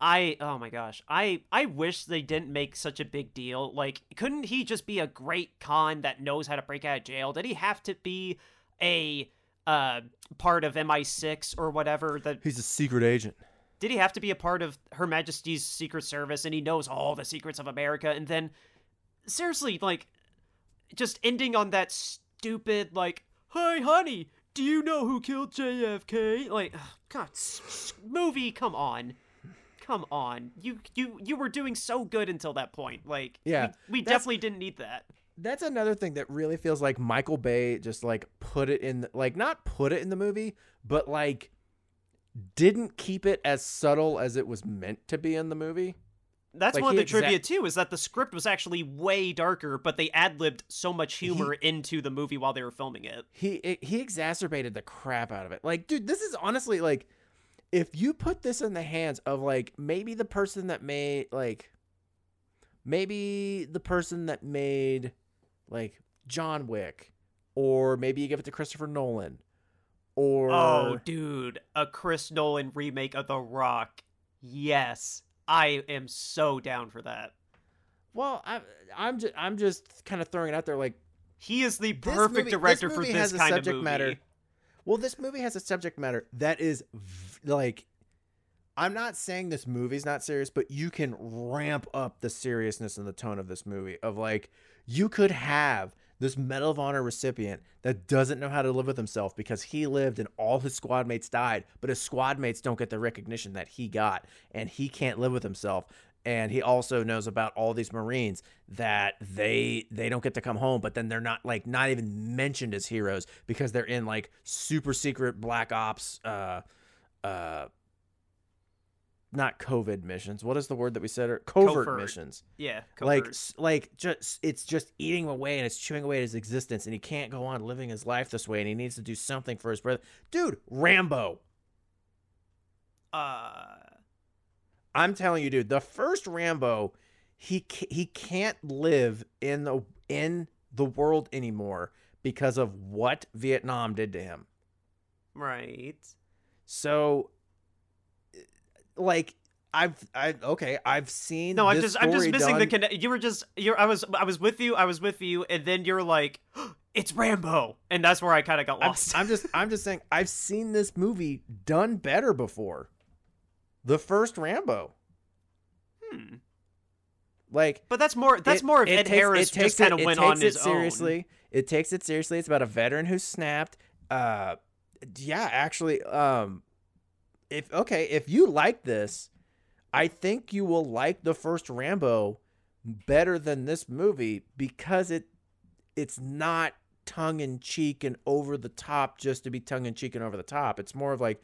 I oh my gosh. I I wish they didn't make such a big deal. Like couldn't he just be a great con that knows how to break out of jail? Did he have to be a uh part of MI6 or whatever that He's a secret agent. did he have to be a part of Her Majesty's Secret Service and he knows all the secrets of America and then seriously like just ending on that stupid like hey honey do you know who killed JFK like god s- s- movie come on come on you you you were doing so good until that point like Yeah, we, we definitely didn't need that that's another thing that really feels like Michael Bay just like put it in like not put it in the movie, but like didn't keep it as subtle as it was meant to be in the movie. that's Like, one of the he exact- trivia too is that the script was actually way darker but they ad-libbed so much humor into the movie while they were filming it He he exacerbated the crap out of it. Like, dude, this is honestly like if you put this in the hands of like maybe the person that made like maybe the person that made like John Wick or maybe you give it to Christopher Nolan or Oh, dude, a Chris Nolan remake of The Rock. Yes, I am so down for that. Well, I, I'm just I'm just kind of throwing it out there. Like, He is the perfect movie- director this for this kind subject of movie. matter- Well, this movie has a subject matter that is v- like I'm not saying this movie's not serious, but you can ramp up the seriousness and the tone of this movie of like you could have this Medal of Honor recipient that doesn't know how to live with himself because he lived and all his squad mates died, but his squad mates don't get the recognition that he got and he can't live with himself. And he also knows about all these Marines that they they don't get to come home, but then they're not like not even mentioned as heroes because they're in like super secret black ops uh uh not COVID missions. What is the word that we said? Covert, Covert. missions Yeah, like covert. s- like just it's just eating away and it's chewing away at his existence and he can't go on living his life this way and he needs to do something for his brother dude rambo uh, i'm telling you dude the first rambo he he can't live in the in the world anymore because of what vietnam did to him right. so uh, like i've i okay i've seen No, I'm just I'm just missing the done- conne- You were just you're I was I was with you. I was with you, and then you're like, it's Rambo, and that's where I kind of got I'm, lost. I'm just I'm just saying I've seen this movie done better before. The first Rambo. Hmm. Like But that's more that's it- more of Ed takes- Harris it takes just kind of went takes on his it seriously. own. It takes it seriously. It's about a veteran who snapped. Uh yeah, actually um if okay, if you like this, I think you will like the first Rambo better than this movie because it it's not tongue in cheek and over the top just to be tongue in cheek and over the top. It's more of like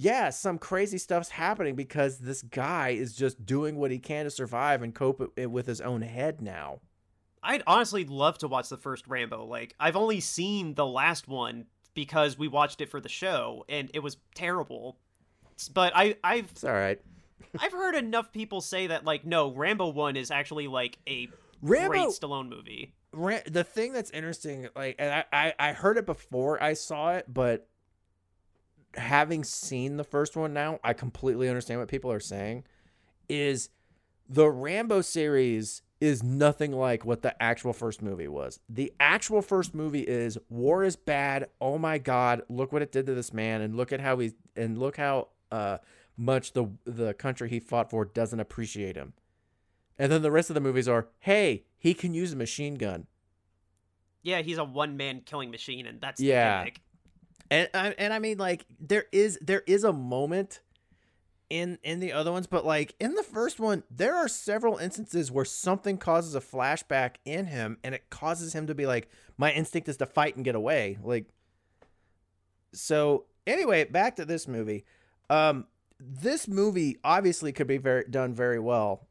yeah, some crazy stuff's happening because this guy is just doing what he can to survive and cope it with his own head now. I'd honestly love to watch the first Rambo. Like I've only seen the last one because we watched it for the show, and it was terrible. But I I've It's all right. I've heard enough people say that like no Rambo one is actually like a Rambo, great Stallone movie. Ra- the thing that's interesting, like, and I, I, I heard it before I saw it, but having seen the first one now, I completely understand what people are saying. Is the Rambo series is nothing like what the actual first movie was. The actual first movie is war is bad. Oh my god, look what it did to this man and look at how he's and look how uh much the the country he fought for doesn't appreciate him. And then the rest of the movies are, "Hey, he can use a machine gun." Yeah, he's a one man killing machine, and that's Yeah. gimmick. And I and I mean like there is there is a moment in in the other ones, but like in the first one, there are several instances where something causes a flashback in him and it causes him to be like, my instinct is to fight and get away. Like so anyway, back to this movie. Um this movie obviously could be very done very well.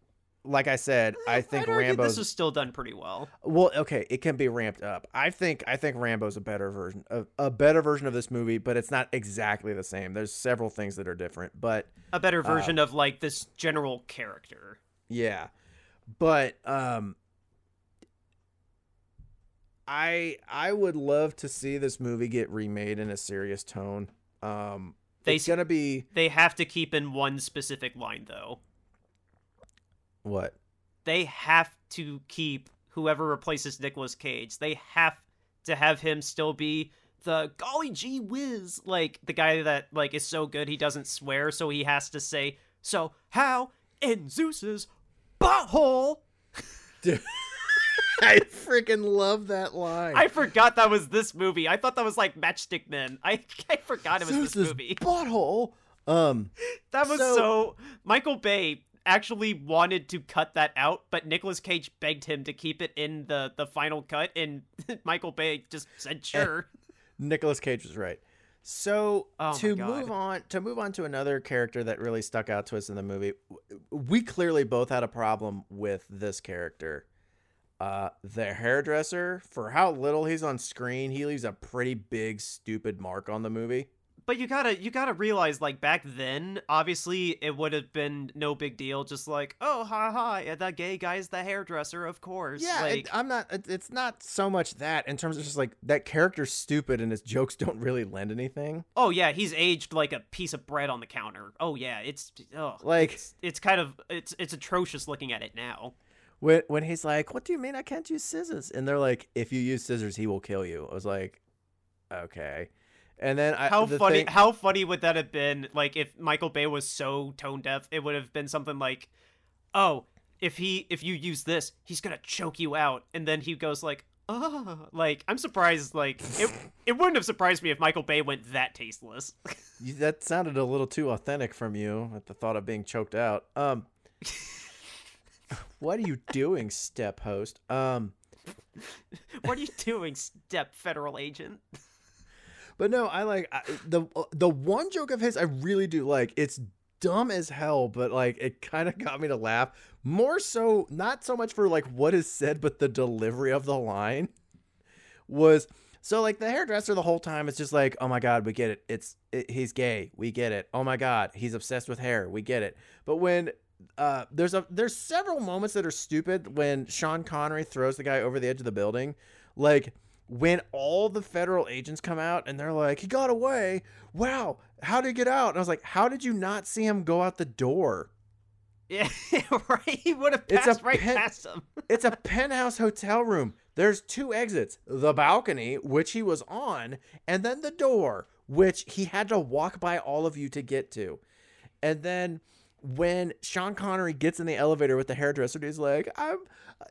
Like I said, I think Rambo. This was still done pretty well. well, okay, it can be ramped up. I think I think Rambo's a better version of a better version of this movie, but it's not exactly the same. There's several things that are different, but A better version of like this general character. yeah. But um I I would love to see this movie get remade in a serious tone. Um They it's going to be They have to keep in one specific line though. What? They have to keep whoever replaces Nicolas Cage. They have to have him still be the golly gee whiz, like the guy that like is so good he doesn't swear, so he has to say, "So how in Zeus's butthole?" Dude, I freaking love that line. I forgot that was this movie. I thought that was like Matchstick Men. I I forgot it was this movie. butthole. Um That was So- so, Michael Bay actually wanted to cut that out, but Nicolas Cage begged him to keep it in the the final cut, and Michael Bay just said sure. Nicolas Cage was right. So Oh to move on to move on to another character that really stuck out to us in the movie, we clearly both had a problem with this character. Uh, the hairdresser, for how little he's on screen, he leaves a pretty big stupid mark on the movie. But you gotta you gotta realize, like back then, obviously it would have been no big deal. Just like, oh, hi, hi, that gay guy's the hairdresser, of course. Yeah, like, it, I'm not. it- It's not so much that in terms of just like that character's stupid and his jokes don't really lend anything. oh yeah, he's aged like a piece of bread on the counter. Oh yeah, it's oh, Like- it's, it's kind of it's it's atrocious looking at it now. when when he's like, "What do you mean I can't use scissors?" and they're like, "If you use scissors, he will kill you." I was like, "Okay," And then I, How the funny! thing- How funny would that have been? Like if Michael Bay was so tone deaf, it would have been something like, "Oh, if he if you use this, he's gonna choke you out," and then he goes like, "Oh, like I'm surprised." Like it it wouldn't have surprised me if Michael Bay went that tasteless. That sounded a little too authentic from you at the thought of being choked out. Um, what are you doing, step host? Um, what are you doing, step federal agent? But no, I like I, the the one joke of his I really do like. It's dumb as hell, but like it kind of got me to laugh. More so, not so much for like what is said, but the delivery of the line was so like the hairdresser the whole time is just like, oh my god, we get it. It's it, he's gay, we get it. Oh my god, he's obsessed with hair, we get it. But when uh, there's a there's several moments that are stupid when Sean Connery throws the guy over the edge of the building, like when all the federal agents come out and they're like, he got away. Wow, how did he get out? And I was like, how did you not see him go out the door? Yeah, right. He would have It's a passed right pen- past him. It's a penthouse hotel room. There's two exits the balcony, which he was on, and then the door, which he had to walk by all of you to get to. And then when Sean Connery gets in the elevator with the hairdresser, he's like, I'm.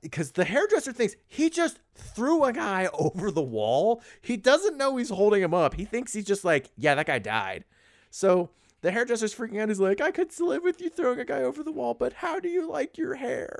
Because the hairdresser thinks he just threw a guy over the wall. He doesn't know he's holding him up. He thinks he's just like, yeah, that guy died. So the hairdresser's freaking out. He's like, I could live with you throwing a guy over the wall, but how do you like your hair?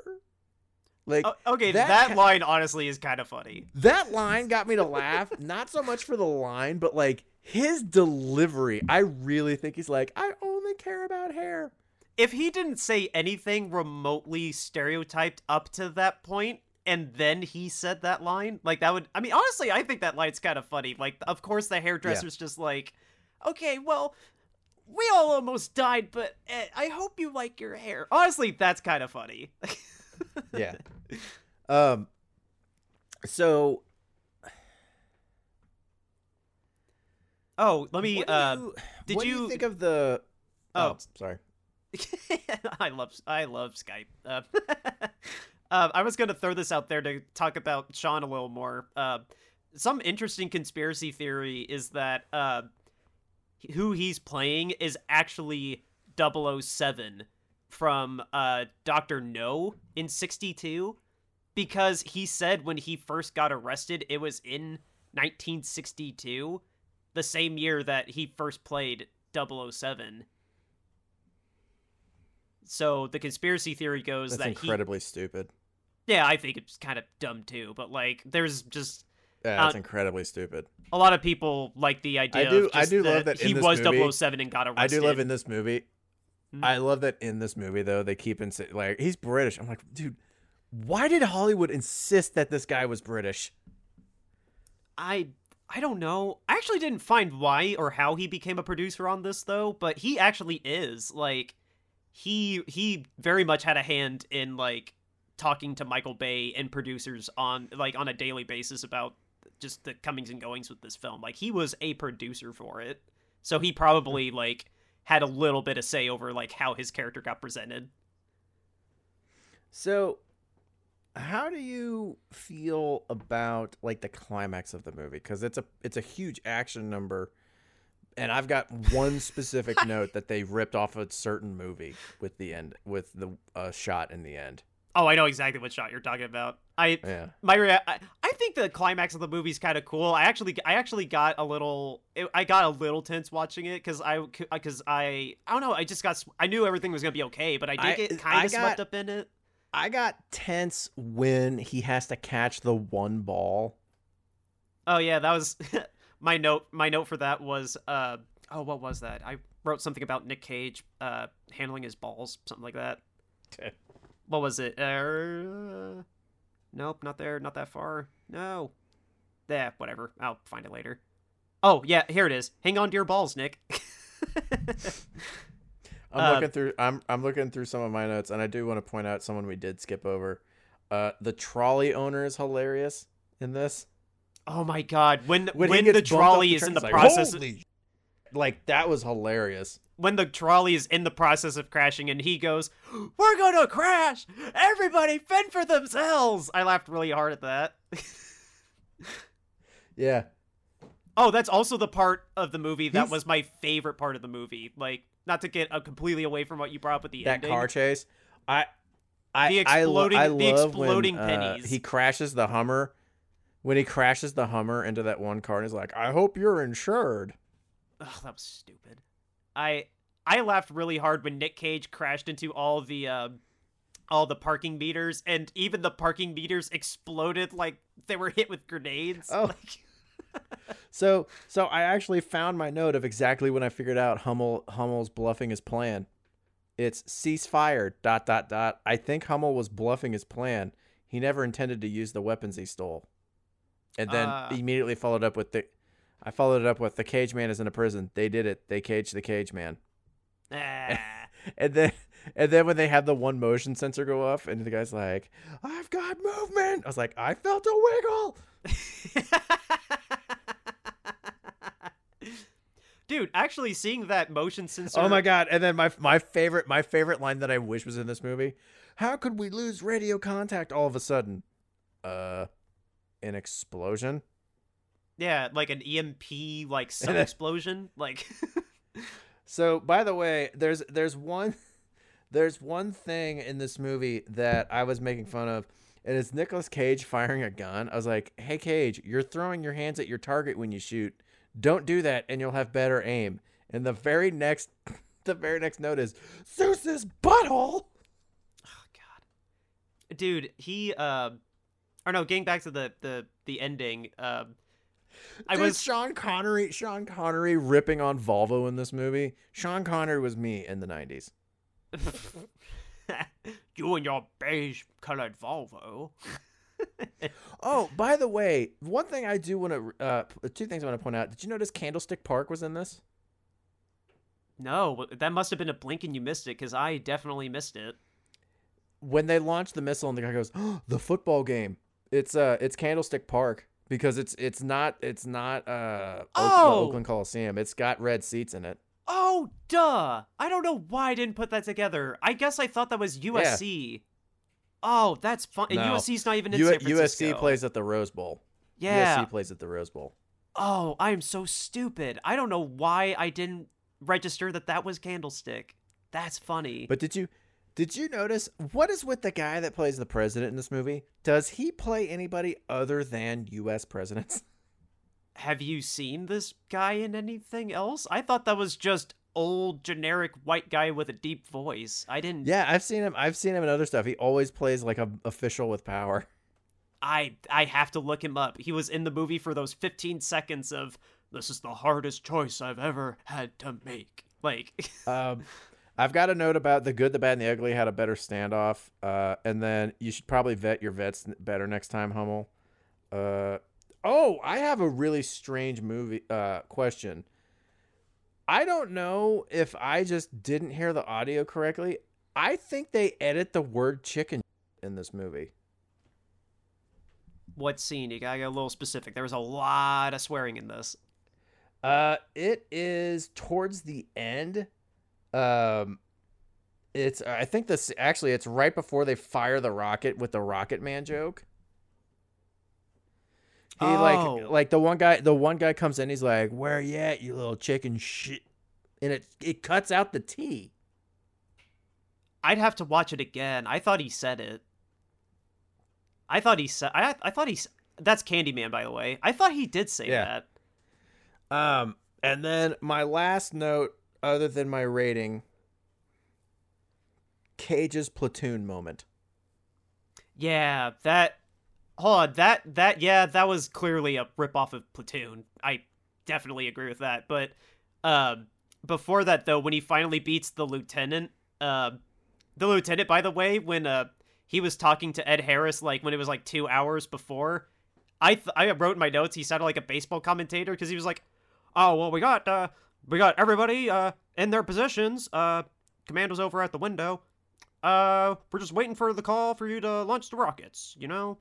Like, Oh, okay, that that, line honestly is kind of funny. that line got me to laugh, not so much for the line, but like his delivery. I really think he's like, I only care about hair. If he didn't say anything remotely stereotyped up to that point, and then he said that line, like that would. I mean, honestly, I think that line's kind of funny. Like, of course, the hairdresser's just like, okay, well. We all almost died, but eh, I hope you like your hair. Honestly, that's kind of funny. Yeah. um. So oh, let me. what do Uh, you, did what do you- you think of the? Oh. sorry. I love I love Skype. Uh, uh, I was going to throw this out there to talk about Sean a little more. Uh, some interesting conspiracy theory is that uh, who he's playing is actually 007 from uh, Doctor No in '62, because he said when he first got arrested, it was in 1962, the same year that he first played 007. So the conspiracy theory goes That's that he incredibly stupid. yeah, I think it's kind of dumb too, but like there's just Yeah, that's Uh, incredibly stupid. a lot of people like the idea I do- of I just do love that he was movie- 007 and got arrested. I do love in this movie. Hmm. I love that in this movie though they keep in like he's British. I'm like, dude, why did Hollywood insist that this guy was British? I I don't know. I actually didn't find why or how he became a producer on this though, but he actually is. Like he he very much had a hand in like talking to Michael Bay and producers on like on a daily basis about just the comings and goings with this film. Like he was a producer for it. So he probably like had a little bit of say over like how his character got presented. So, how do you feel about like the climax of the movie? Because it's a it's a huge action number, and I've got one specific note that they ripped off a certain movie with the end with the uh, shot in the end. Oh, I know exactly what shot you're talking about. I Yeah, my rea- I, I think the climax of the movie's kind of cool. I actually I actually got a little I got a little tense watching it because I because I I don't know I just got I knew everything was gonna be okay, but I did I- get kind of swept up in it. I got tense when he has to catch the one ball. Oh yeah, that was my note. My note for that was uh oh what was that? I wrote something about Nick Cage uh handling his balls, something like that. What was it? Uh, nope, not there, not that far. No. Yeah, whatever. I'll find it later. Oh yeah, here it is. Hang on to your balls, Nick. I'm Uh, looking through. I'm I'm looking through some of my notes, and I do want to point out someone we did skip over. Uh, the trolley owner is hilarious in this. Oh my god, when When, when, the gets bumped off trolley is in the like, process "Holy like that was hilarious. when the trolley is in the process of crashing and he goes, "We're going to crash. Everybody fend for themselves." I laughed really hard at that. Yeah. Oh, that's also the part of the movie that He's- was my favorite part of the movie. Like, not to get uh, completely away from what you brought up with the that ending. car chase. I, I, The I, lo- I the love exploding when, uh, pennies. he crashes the Hummer. When he crashes the Hummer into that one car, and he's like, "I hope you're insured." Ugh, that was stupid. I I laughed really hard when Nick Cage crashed into all the uh, all the parking meters, and even the parking meters exploded like they were hit with grenades. Oh. Like, So, so I actually found my note of exactly when I figured out Hummel Hummel's bluffing his plan. It's ceasefire. Dot dot dot. I think Hummel was bluffing his plan. He never intended to use the weapons he stole. And then Ah. immediately followed up with the. I followed it up with the cage man is in a prison. They did it. They caged the cage man. ah. And then and then when they had the one motion sensor go off, and the guy's like, "I've got movement." I was like, "I felt a wiggle." Dude, actually seeing that motion sensor. Oh my god! And then my my favorite my favorite line that I wish was in this movie. How could we lose radio contact all of a sudden? Uh, an explosion. Yeah, like an EMP, like sun explosion. Like, So by the way, there's there's one there's one thing in this movie that I was making fun of, and it's Nicolas Cage firing a gun. I was like, "Hey Cage, you're throwing your hands at your target when you shoot. Don't do that, and you'll have better aim." And the very next the very next note is Zeus's butthole. oh god, dude, he. Uh, or no, getting back to the the the ending. Um, I Dude, was Sean Connery. Sean Connery ripping on Volvo in this movie. Sean Connery was me in the '90s. you and your beige colored Volvo. Oh, by the way, one thing I do want to, uh, two things I want to point out. Did you notice Candlestick Park was in this? No, that must have been a blink and you missed it because I definitely missed it. When they launched the missile, and the guy goes, oh, "The football game." It's uh, it's Candlestick Park because it's it's not it's not uh Oh! Oakland Coliseum. It's got red seats in it. Oh, duh! I don't know why I didn't put that together. I guess I thought that was USC. Oh, that's fun. And No. USC's not even in U- San Francisco. USC plays at the Rose Bowl. Yeah. USC plays at the Rose Bowl. Oh, I am so stupid. I don't know why I didn't register that that was Candlestick. That's funny. But did you did you notice what is with the guy that plays the president in this movie? Does he play anybody other than U.S. presidents? Have you seen this guy in anything else? I thought that was just old generic white guy with a deep voice. I didn't. Yeah, I've seen him. I've seen him in other stuff. He always plays like a official with power. I I have to look him up. He was in the movie for those 15 seconds of this is the hardest choice I've ever had to make. Like Um, I've got a note about the good, the bad, and the ugly had a better standoff. Uh, and then you should probably vet your vets better next time, Hummel. Uh, oh, I have a really strange movie uh, question. I don't know if I just didn't hear the audio correctly. I think they edit the word chicken in this movie. what scene? You gotta get a little specific. There was a lot of swearing in this. Uh, it is towards the end. Um, it's I think this actually it's right before they fire the rocket with the Rocket Man joke. He Oh. like like the one guy the one guy comes in he's like where you at you little chicken shit and it it cuts out the T. I'd have to watch it again. I thought he said it. I thought he said. I I thought he. That's Candyman, by the way. I thought he did say Yeah. that. Um, and then my last note, other than my rating, Cage's platoon moment. Yeah, that. Hold on, that that yeah, that was clearly a ripoff of Platoon. I definitely agree with that. But um, before that, though, when he finally beats the lieutenant, uh, the lieutenant, by the way, when uh he was talking to Ed Harris, like when it was like two hours before, I th- I wrote in my notes he sounded like a baseball commentator because he was like, "Oh well, we got uh we got everybody uh in their positions. Uh, commando's over at the window. Uh, we're just waiting for the call for you to launch the rockets. You know,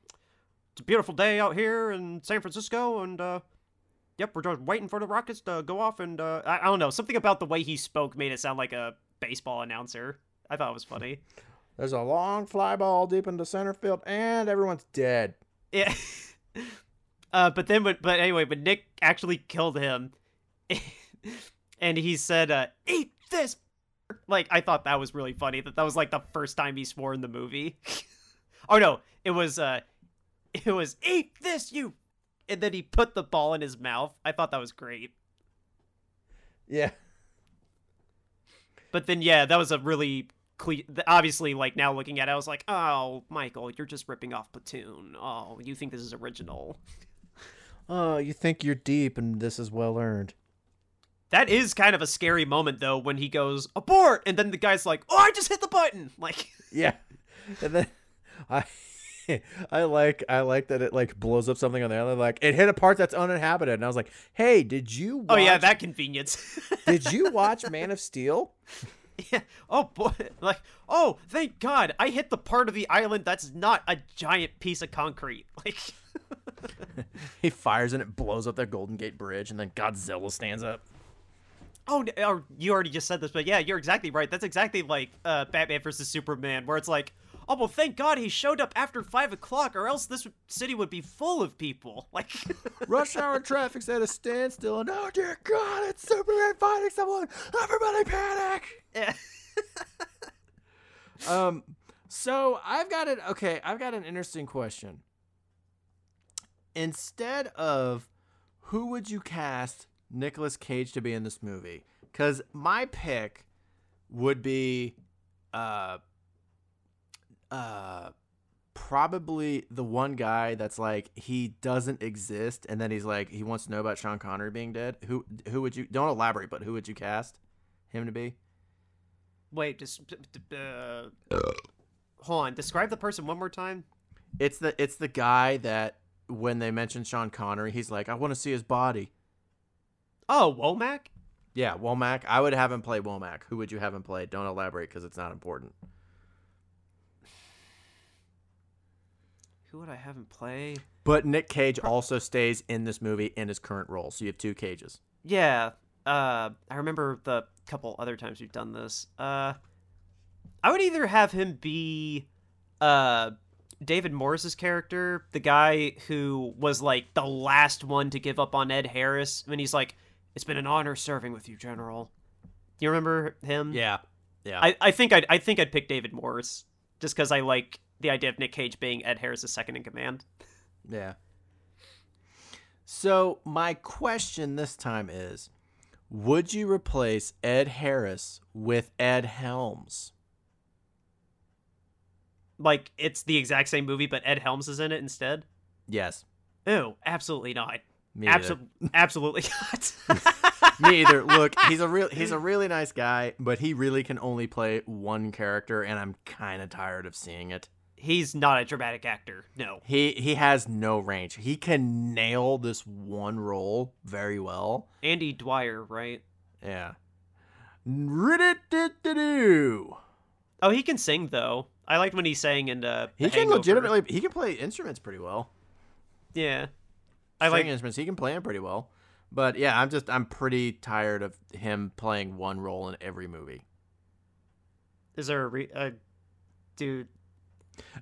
it's a beautiful day out here in San Francisco, and uh, yep, we're just waiting for the rockets to go off. And uh, I, I don't know, something about the way he spoke made it sound like a baseball announcer. I thought it was funny. There's a long fly ball deep into center field, and everyone's dead. Yeah. Uh, but then, when, but anyway, when Nick actually killed him, and he said, uh, "Eat this," like I thought that was really funny. That that was like the first time he swore in the movie. oh no, it was uh, it was "Eat this, you," and then he put the ball in his mouth. I thought that was great. Yeah. But then, yeah, that was a really cle- obviously like now looking at it, I was like, oh, Michael, you're just ripping off Platoon. Oh, you think this is original? Oh, you think you're deep and this is well earned. That is kind of a scary moment though when he goes abort, and then the guy's like, "Oh, I just hit the button!" Like, Yeah. And then I I like I like that it like blows up something on the other like it hit a part that's uninhabited and I was like, "Hey, did you watch, oh yeah, that convenience. Did you watch Man of Steel?" yeah. Oh boy, like, oh, thank God, I hit the part of the island that's not a giant piece of concrete. Like, He fires and it blows up the Golden Gate Bridge and then Godzilla stands up. Oh, or you already just said this, but yeah, you're exactly right. That's exactly like uh, Batman versus Superman, where it's like. Oh well, thank God he showed up after five o'clock, or else this city would be full of people. Like, Rush hour traffic's at a standstill and oh dear God, it's Superman fighting someone. Everybody panic. eh. Um, so I've got it. Okay, I've got an interesting question. Instead of who would you cast Nicolas Cage to be in this movie? Because my pick would be, uh, uh, probably the one guy that's like he doesn't exist, and then he's like he wants to know about Sean Connery being dead. Who who would you? Don't elaborate, but who would you cast him to be? wait, just uh, hold on. Describe the person one more time. It's the it's the guy that when they mention Sean Connery, he's like, I want to see his body. Oh, Womack. Yeah, Womack. I would have him play Womack. Who would you have him play? Don't elaborate because it's not important. Who would I have him play? But Nick Cage also stays in this movie in his current role, so you have two cages. Yeah. Uh, I remember the couple other times we've done this. Uh, I would either have him be, uh, David Morris's character, the guy who was like the last one to give up on Ed Harris, when he's like, "It's been an honor serving with you, General." You remember him? Yeah, yeah. I, I think I'd I think I'd pick David Morris just because I like the idea of Nick Cage being Ed Harris's second in command. Yeah. So my question this time is, would you replace Ed Harris with Ed Helms? Like it's the exact same movie, but Ed Helms is in it instead. Yes. Ew, absolutely not. Me either. Absolutely, not. Me either. Look, he's a real he's a really nice guy, but he really can only play one character and I'm kind of tired of seeing it. He's not a dramatic actor. No. He he has no range. He can nail this one role very well. Andy Dwyer, right? Yeah. Oh, he can sing though. I liked when he sang in uh, He can Hangover. legitimately he can play instruments pretty well. Yeah. I like. instruments. He can play them pretty well. But yeah, I'm just I'm pretty tired of him playing one role in every movie. Is there a re- uh, dude?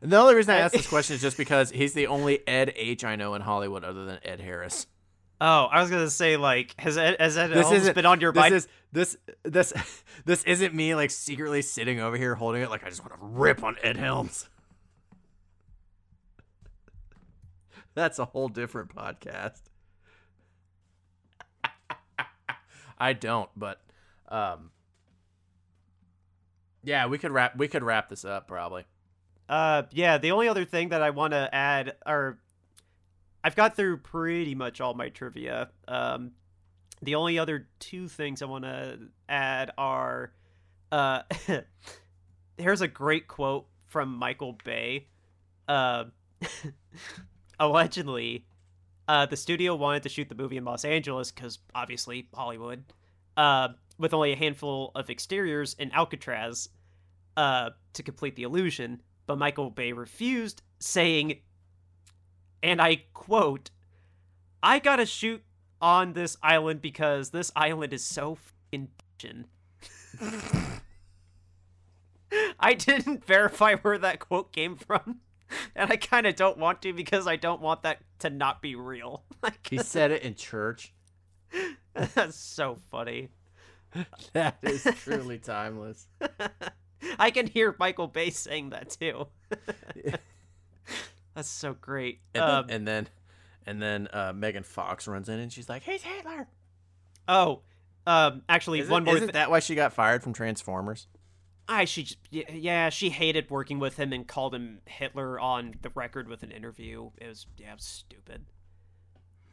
The only reason I ask this question is just because he's the only Ed H I know in Hollywood other than Ed Harris. Oh, I was gonna say like has Ed, has Ed This Helms been on your this mind? is this this this isn't me like secretly sitting over here holding it like I just want to rip on Ed Helms. That's a whole different podcast. I don't, but um yeah, we could wrap we could wrap this up probably. Uh, yeah. The only other thing that I want to add are, I've got through pretty much all my trivia. Um, the only other two things I want to add are, uh, here's a great quote from Michael Bay. Uh, allegedly, uh, the studio wanted to shoot the movie in Los Angeles because obviously Hollywood, uh, with only a handful of exteriors in Alcatraz, uh, to complete the illusion. But Michael Bay refused, saying, and I quote, "I gotta shoot on this island because this island is so fucking. I didn't verify where that quote came from, and I kind of don't want to because I don't want that to not be real. Like He said it in church. that's so funny. That is truly timeless. I can hear Michael Bay saying that too. That's so great. And Um, then and then, and then uh, Megan Fox runs in and she's like, "He's Hitler." oh, um, actually, Isn't, one more. isn't thi- that why she got fired from Transformers? I she j- y- yeah she hated working with him and called him Hitler on the record with an interview. It was yeah it was stupid.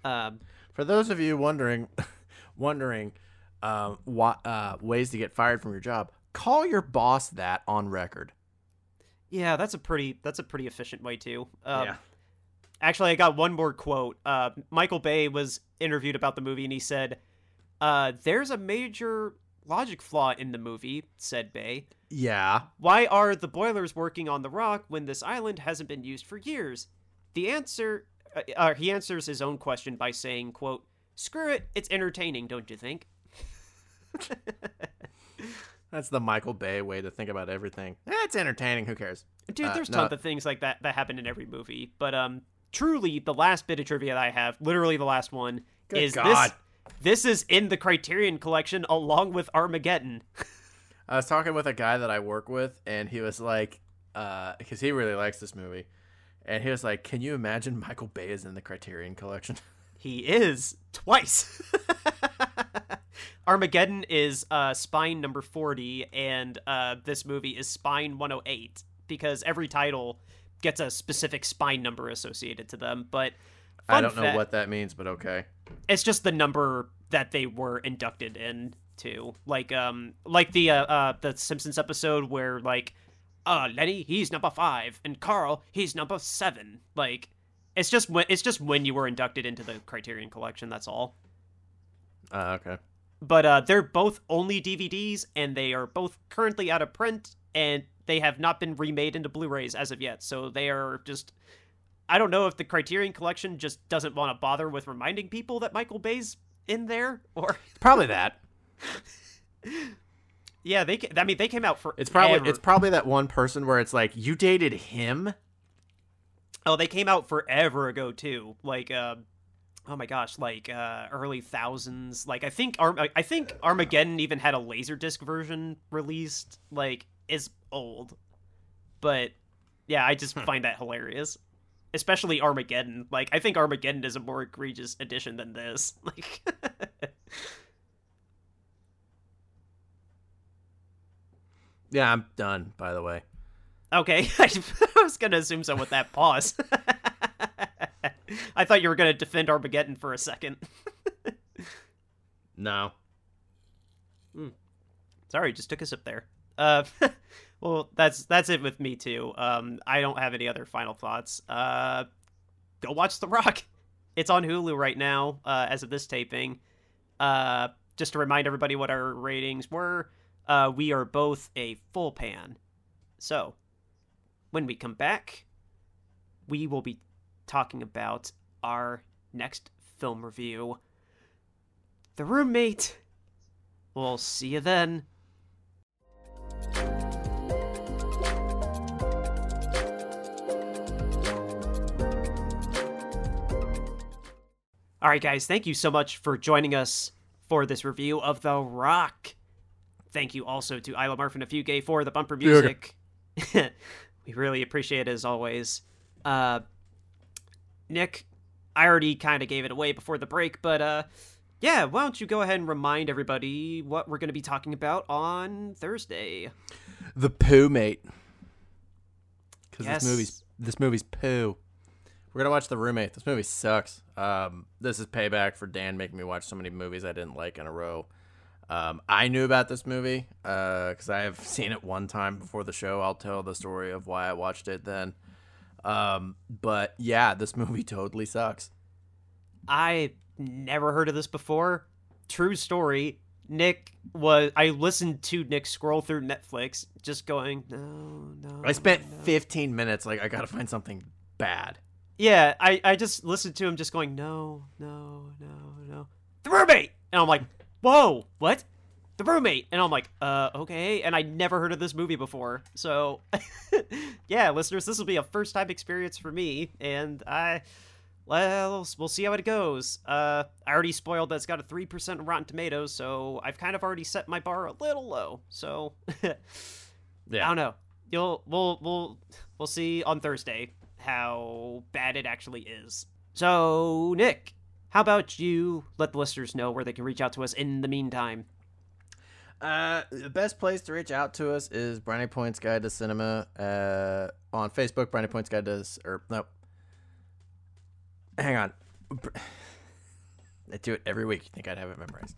Um, For those of you wondering, wondering, um, what uh, ways to get fired from your job, call your boss that on record. yeah, that's a pretty that's a pretty efficient way too. Um, Yeah. Actually, I got one more quote. Uh, Michael Bay was interviewed about the movie, and he said, uh, "There's a major logic flaw in the movie," said Bay. Yeah. Why are the boilers working on the rock when this island hasn't been used for years? The answer, uh, uh, he answers his own question by saying, "quote Screw it, it's entertaining, don't you think?" That's the Michael Bay way to think about everything. Eh, it's entertaining. Who cares? Dude, Uh, there's no. tons of things like that that happen in every movie. But um, truly, the last bit of trivia that I have, literally the last one, Good is God. this. This is in the Criterion Collection along with Armageddon. I was talking with a guy that I work with, and he was like, because he really likes this movie, and he was like, "Can you imagine Michael Bay is in the Criterion Collection?" He is twice. Armageddon is uh, spine number 40, and uh, this movie is spine 108 because every title gets a specific spine number associated to them. But I don't know fa- what that means, but okay. it's just the number that they were inducted in to like um like the uh, uh the simpsons episode where like uh lenny he's number five and carl he's number seven like it's just when it's just when you were inducted into the criterion collection that's all Uh, okay. but uh they're both only dvds and they are both currently out of print and they have not been remade into blu-rays as of yet so they are just I don't know if the Criterion Collection just doesn't want to bother with reminding people that Michael Bay's in there, or Probably that. Yeah, they. I mean, they came out for It's probably it's probably that one person where it's like you dated him. oh, they came out forever ago too. Like, uh, oh my gosh, like uh, early thousands. Like I think Arm- I think Armageddon even had a laserdisc version released. Like, is old, but yeah, I just find that hilarious. Especially Armageddon. Like, I think Armageddon is a more egregious edition than this. Like, Yeah, I'm done. By the way. Okay, I was gonna assume so with that pause. I thought you were gonna defend Armageddon for a second. No. Sorry, just took a sip there. Uh, well, that's that's it with me too. Um, I don't have any other final thoughts. Uh, go watch The Rock. It's on Hulu right now, uh, as of this taping. Uh, just to remind everybody what our ratings were, uh, we are both a full pan. So, when we come back, we will be talking about our next film review, The Roommate. We'll see you then. All right, guys, thank you so much for joining us for this review of The Rock. Thank you also to Isla Marfin and Fugue for the bumper music. we really appreciate it as always. Uh, Nick, I already kind of gave it away before the break, but uh, yeah, why don't you go ahead and remind everybody what we're going to be talking about on Thursday? The poo mate. Because Yes. this movie's this movie's poo. We're gonna watch The Roommate. This movie sucks. Um, this is payback for Dan making me watch so many movies I didn't like in a row. Um, I knew about this movie because I have seen it one time before the show. I'll tell the story of why I watched it then. Um, but yeah, this movie totally sucks. I never heard of this before. True story. Nick was I listened to Nick scroll through Netflix just going, "No, no." I spent no." 15 minutes like I gotta find something bad. Yeah, I I just listened to him just going, "No, no, no, no." The roommate. And I'm like, "Whoa, what?" The roommate. And I'm like, "Uh, okay." And I never heard of this movie before. So, yeah, listeners, this will be a first time experience for me and I well, we'll see how it goes. Uh, I already spoiled that it's got a three percent Rotten Tomatoes, so I've kind of already set my bar a little low. So yeah. I don't know. You'll we'll we'll we'll see on Thursday how bad it actually is. So Nick, how about you let the listeners know where they can reach out to us in the meantime? Uh, the best place to reach out to us is Brownie Points Guide to Cinema uh, on Facebook. Brownie Points Guide to or no, hang on. I do it every week. You think I'd have it memorized?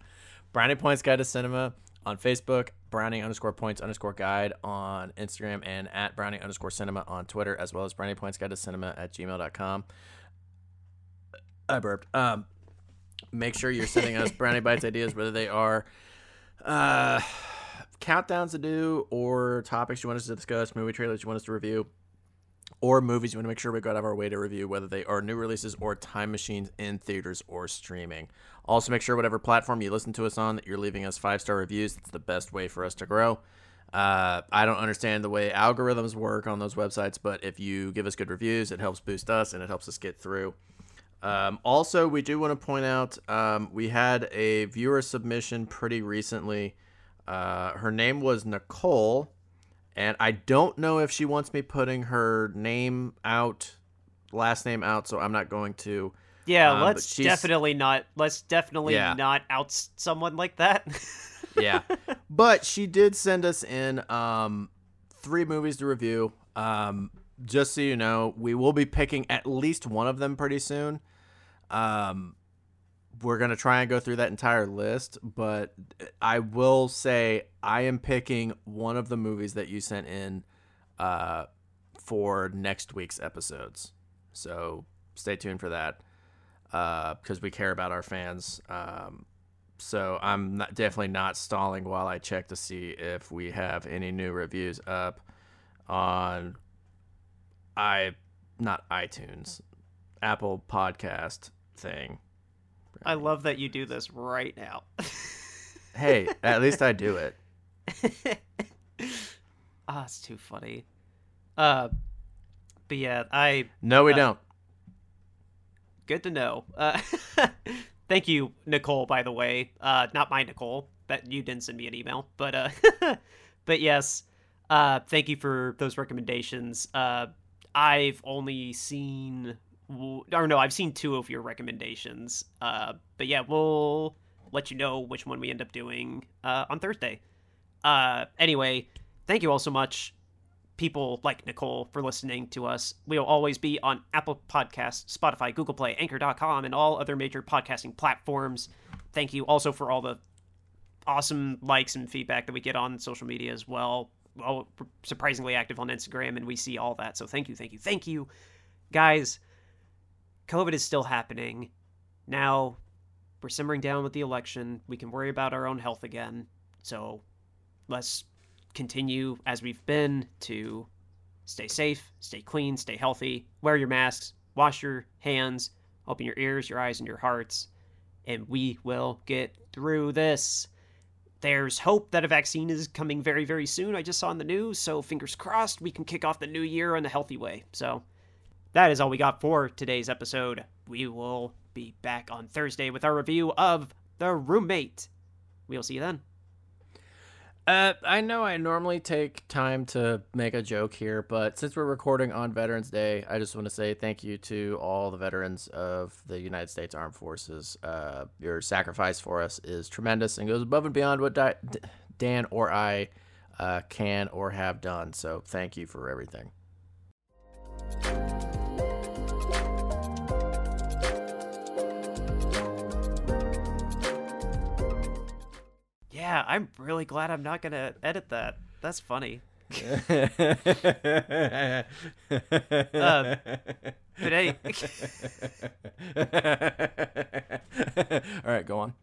Brownie Points Guide to Cinema on Facebook. Brownie underscore points underscore guide on Instagram and at Brownie underscore cinema on Twitter, as well as Brownie Points Guide to Cinema at gmail.com. I burped. Um, make sure you're sending us brownie bites ideas, whether they are uh, countdowns to do or topics you want us to discuss, movie trailers you want us to review, or movies you want to make sure we go out of our way to review, whether they are new releases or time machines in theaters or streaming. Also, make sure whatever platform you listen to us on that you're leaving us five star reviews. It's the best way for us to grow. Uh, I don't understand the way algorithms work on those websites, but if you give us good reviews, it helps boost us and it helps us get through. Um, also, we do want to point out um, we had a viewer submission pretty recently. Uh, her name was Nicole, and I don't know if she wants me putting her name out, last name out, so I'm not going to. Yeah, Um, let's definitely not. Let's definitely Yeah. not out someone like that. yeah but she did send us in um three movies to review um just so you know we will be picking at least one of them pretty soon. Um we're gonna try and go through that entire list but i will say i am picking one of the movies that you sent in uh for next week's episodes. So stay tuned for that uh because we care about our fans. Um so I'm not, definitely not stalling while I check to see if we have any new reviews up on i not iTunes, Apple Podcast thing. I love that you do this right now. Hey, at least I do it. Ah, it's too funny. Uh, but yeah, I No, we Uh, don't. good to know. Uh, thank you, Nicole. By the way, uh, not my Nicole. That you didn't send me an email, but uh, but yes, uh, thank you for those recommendations. Uh, I've only seen, or no, I've seen two of your recommendations. Uh, but yeah, we'll let you know which one we end up doing uh, on Thursday. Uh, anyway, thank you all so much people like Nicole for listening to us. We'll always be on Apple Podcasts, Spotify, Google Play, Anchor.com, and all other major podcasting platforms. Thank you also for all the awesome likes and feedback that we get on social media as well. We're surprisingly active on Instagram, and we see all that. So thank you, thank you, thank you. Guys, COVID is still happening. Now, we're simmering down with the election. We can worry about our own health again. So let's continue as we've been to stay safe, stay clean, stay healthy, wear your masks, wash your hands, open your ears, your eyes, and your hearts, and we will get through this. There's hope that a vaccine is coming very, very soon. I just saw in the news, so fingers crossed we can kick off the new year in a healthy way. So that is all we got for today's episode. We will be back on Thursday with our review of The Roommate. We'll see you then. Uh, I know I normally take time to make a joke here, but since we're recording on Veterans Day, I just want to say thank you to all the veterans of the United States Armed Forces. Uh, your sacrifice for us is tremendous and goes above and beyond what Di- Dan or I uh, can or have done. So thank you for everything. Yeah, I'm really glad I'm not gonna edit that. That's funny. uh, But hey, all right, go on.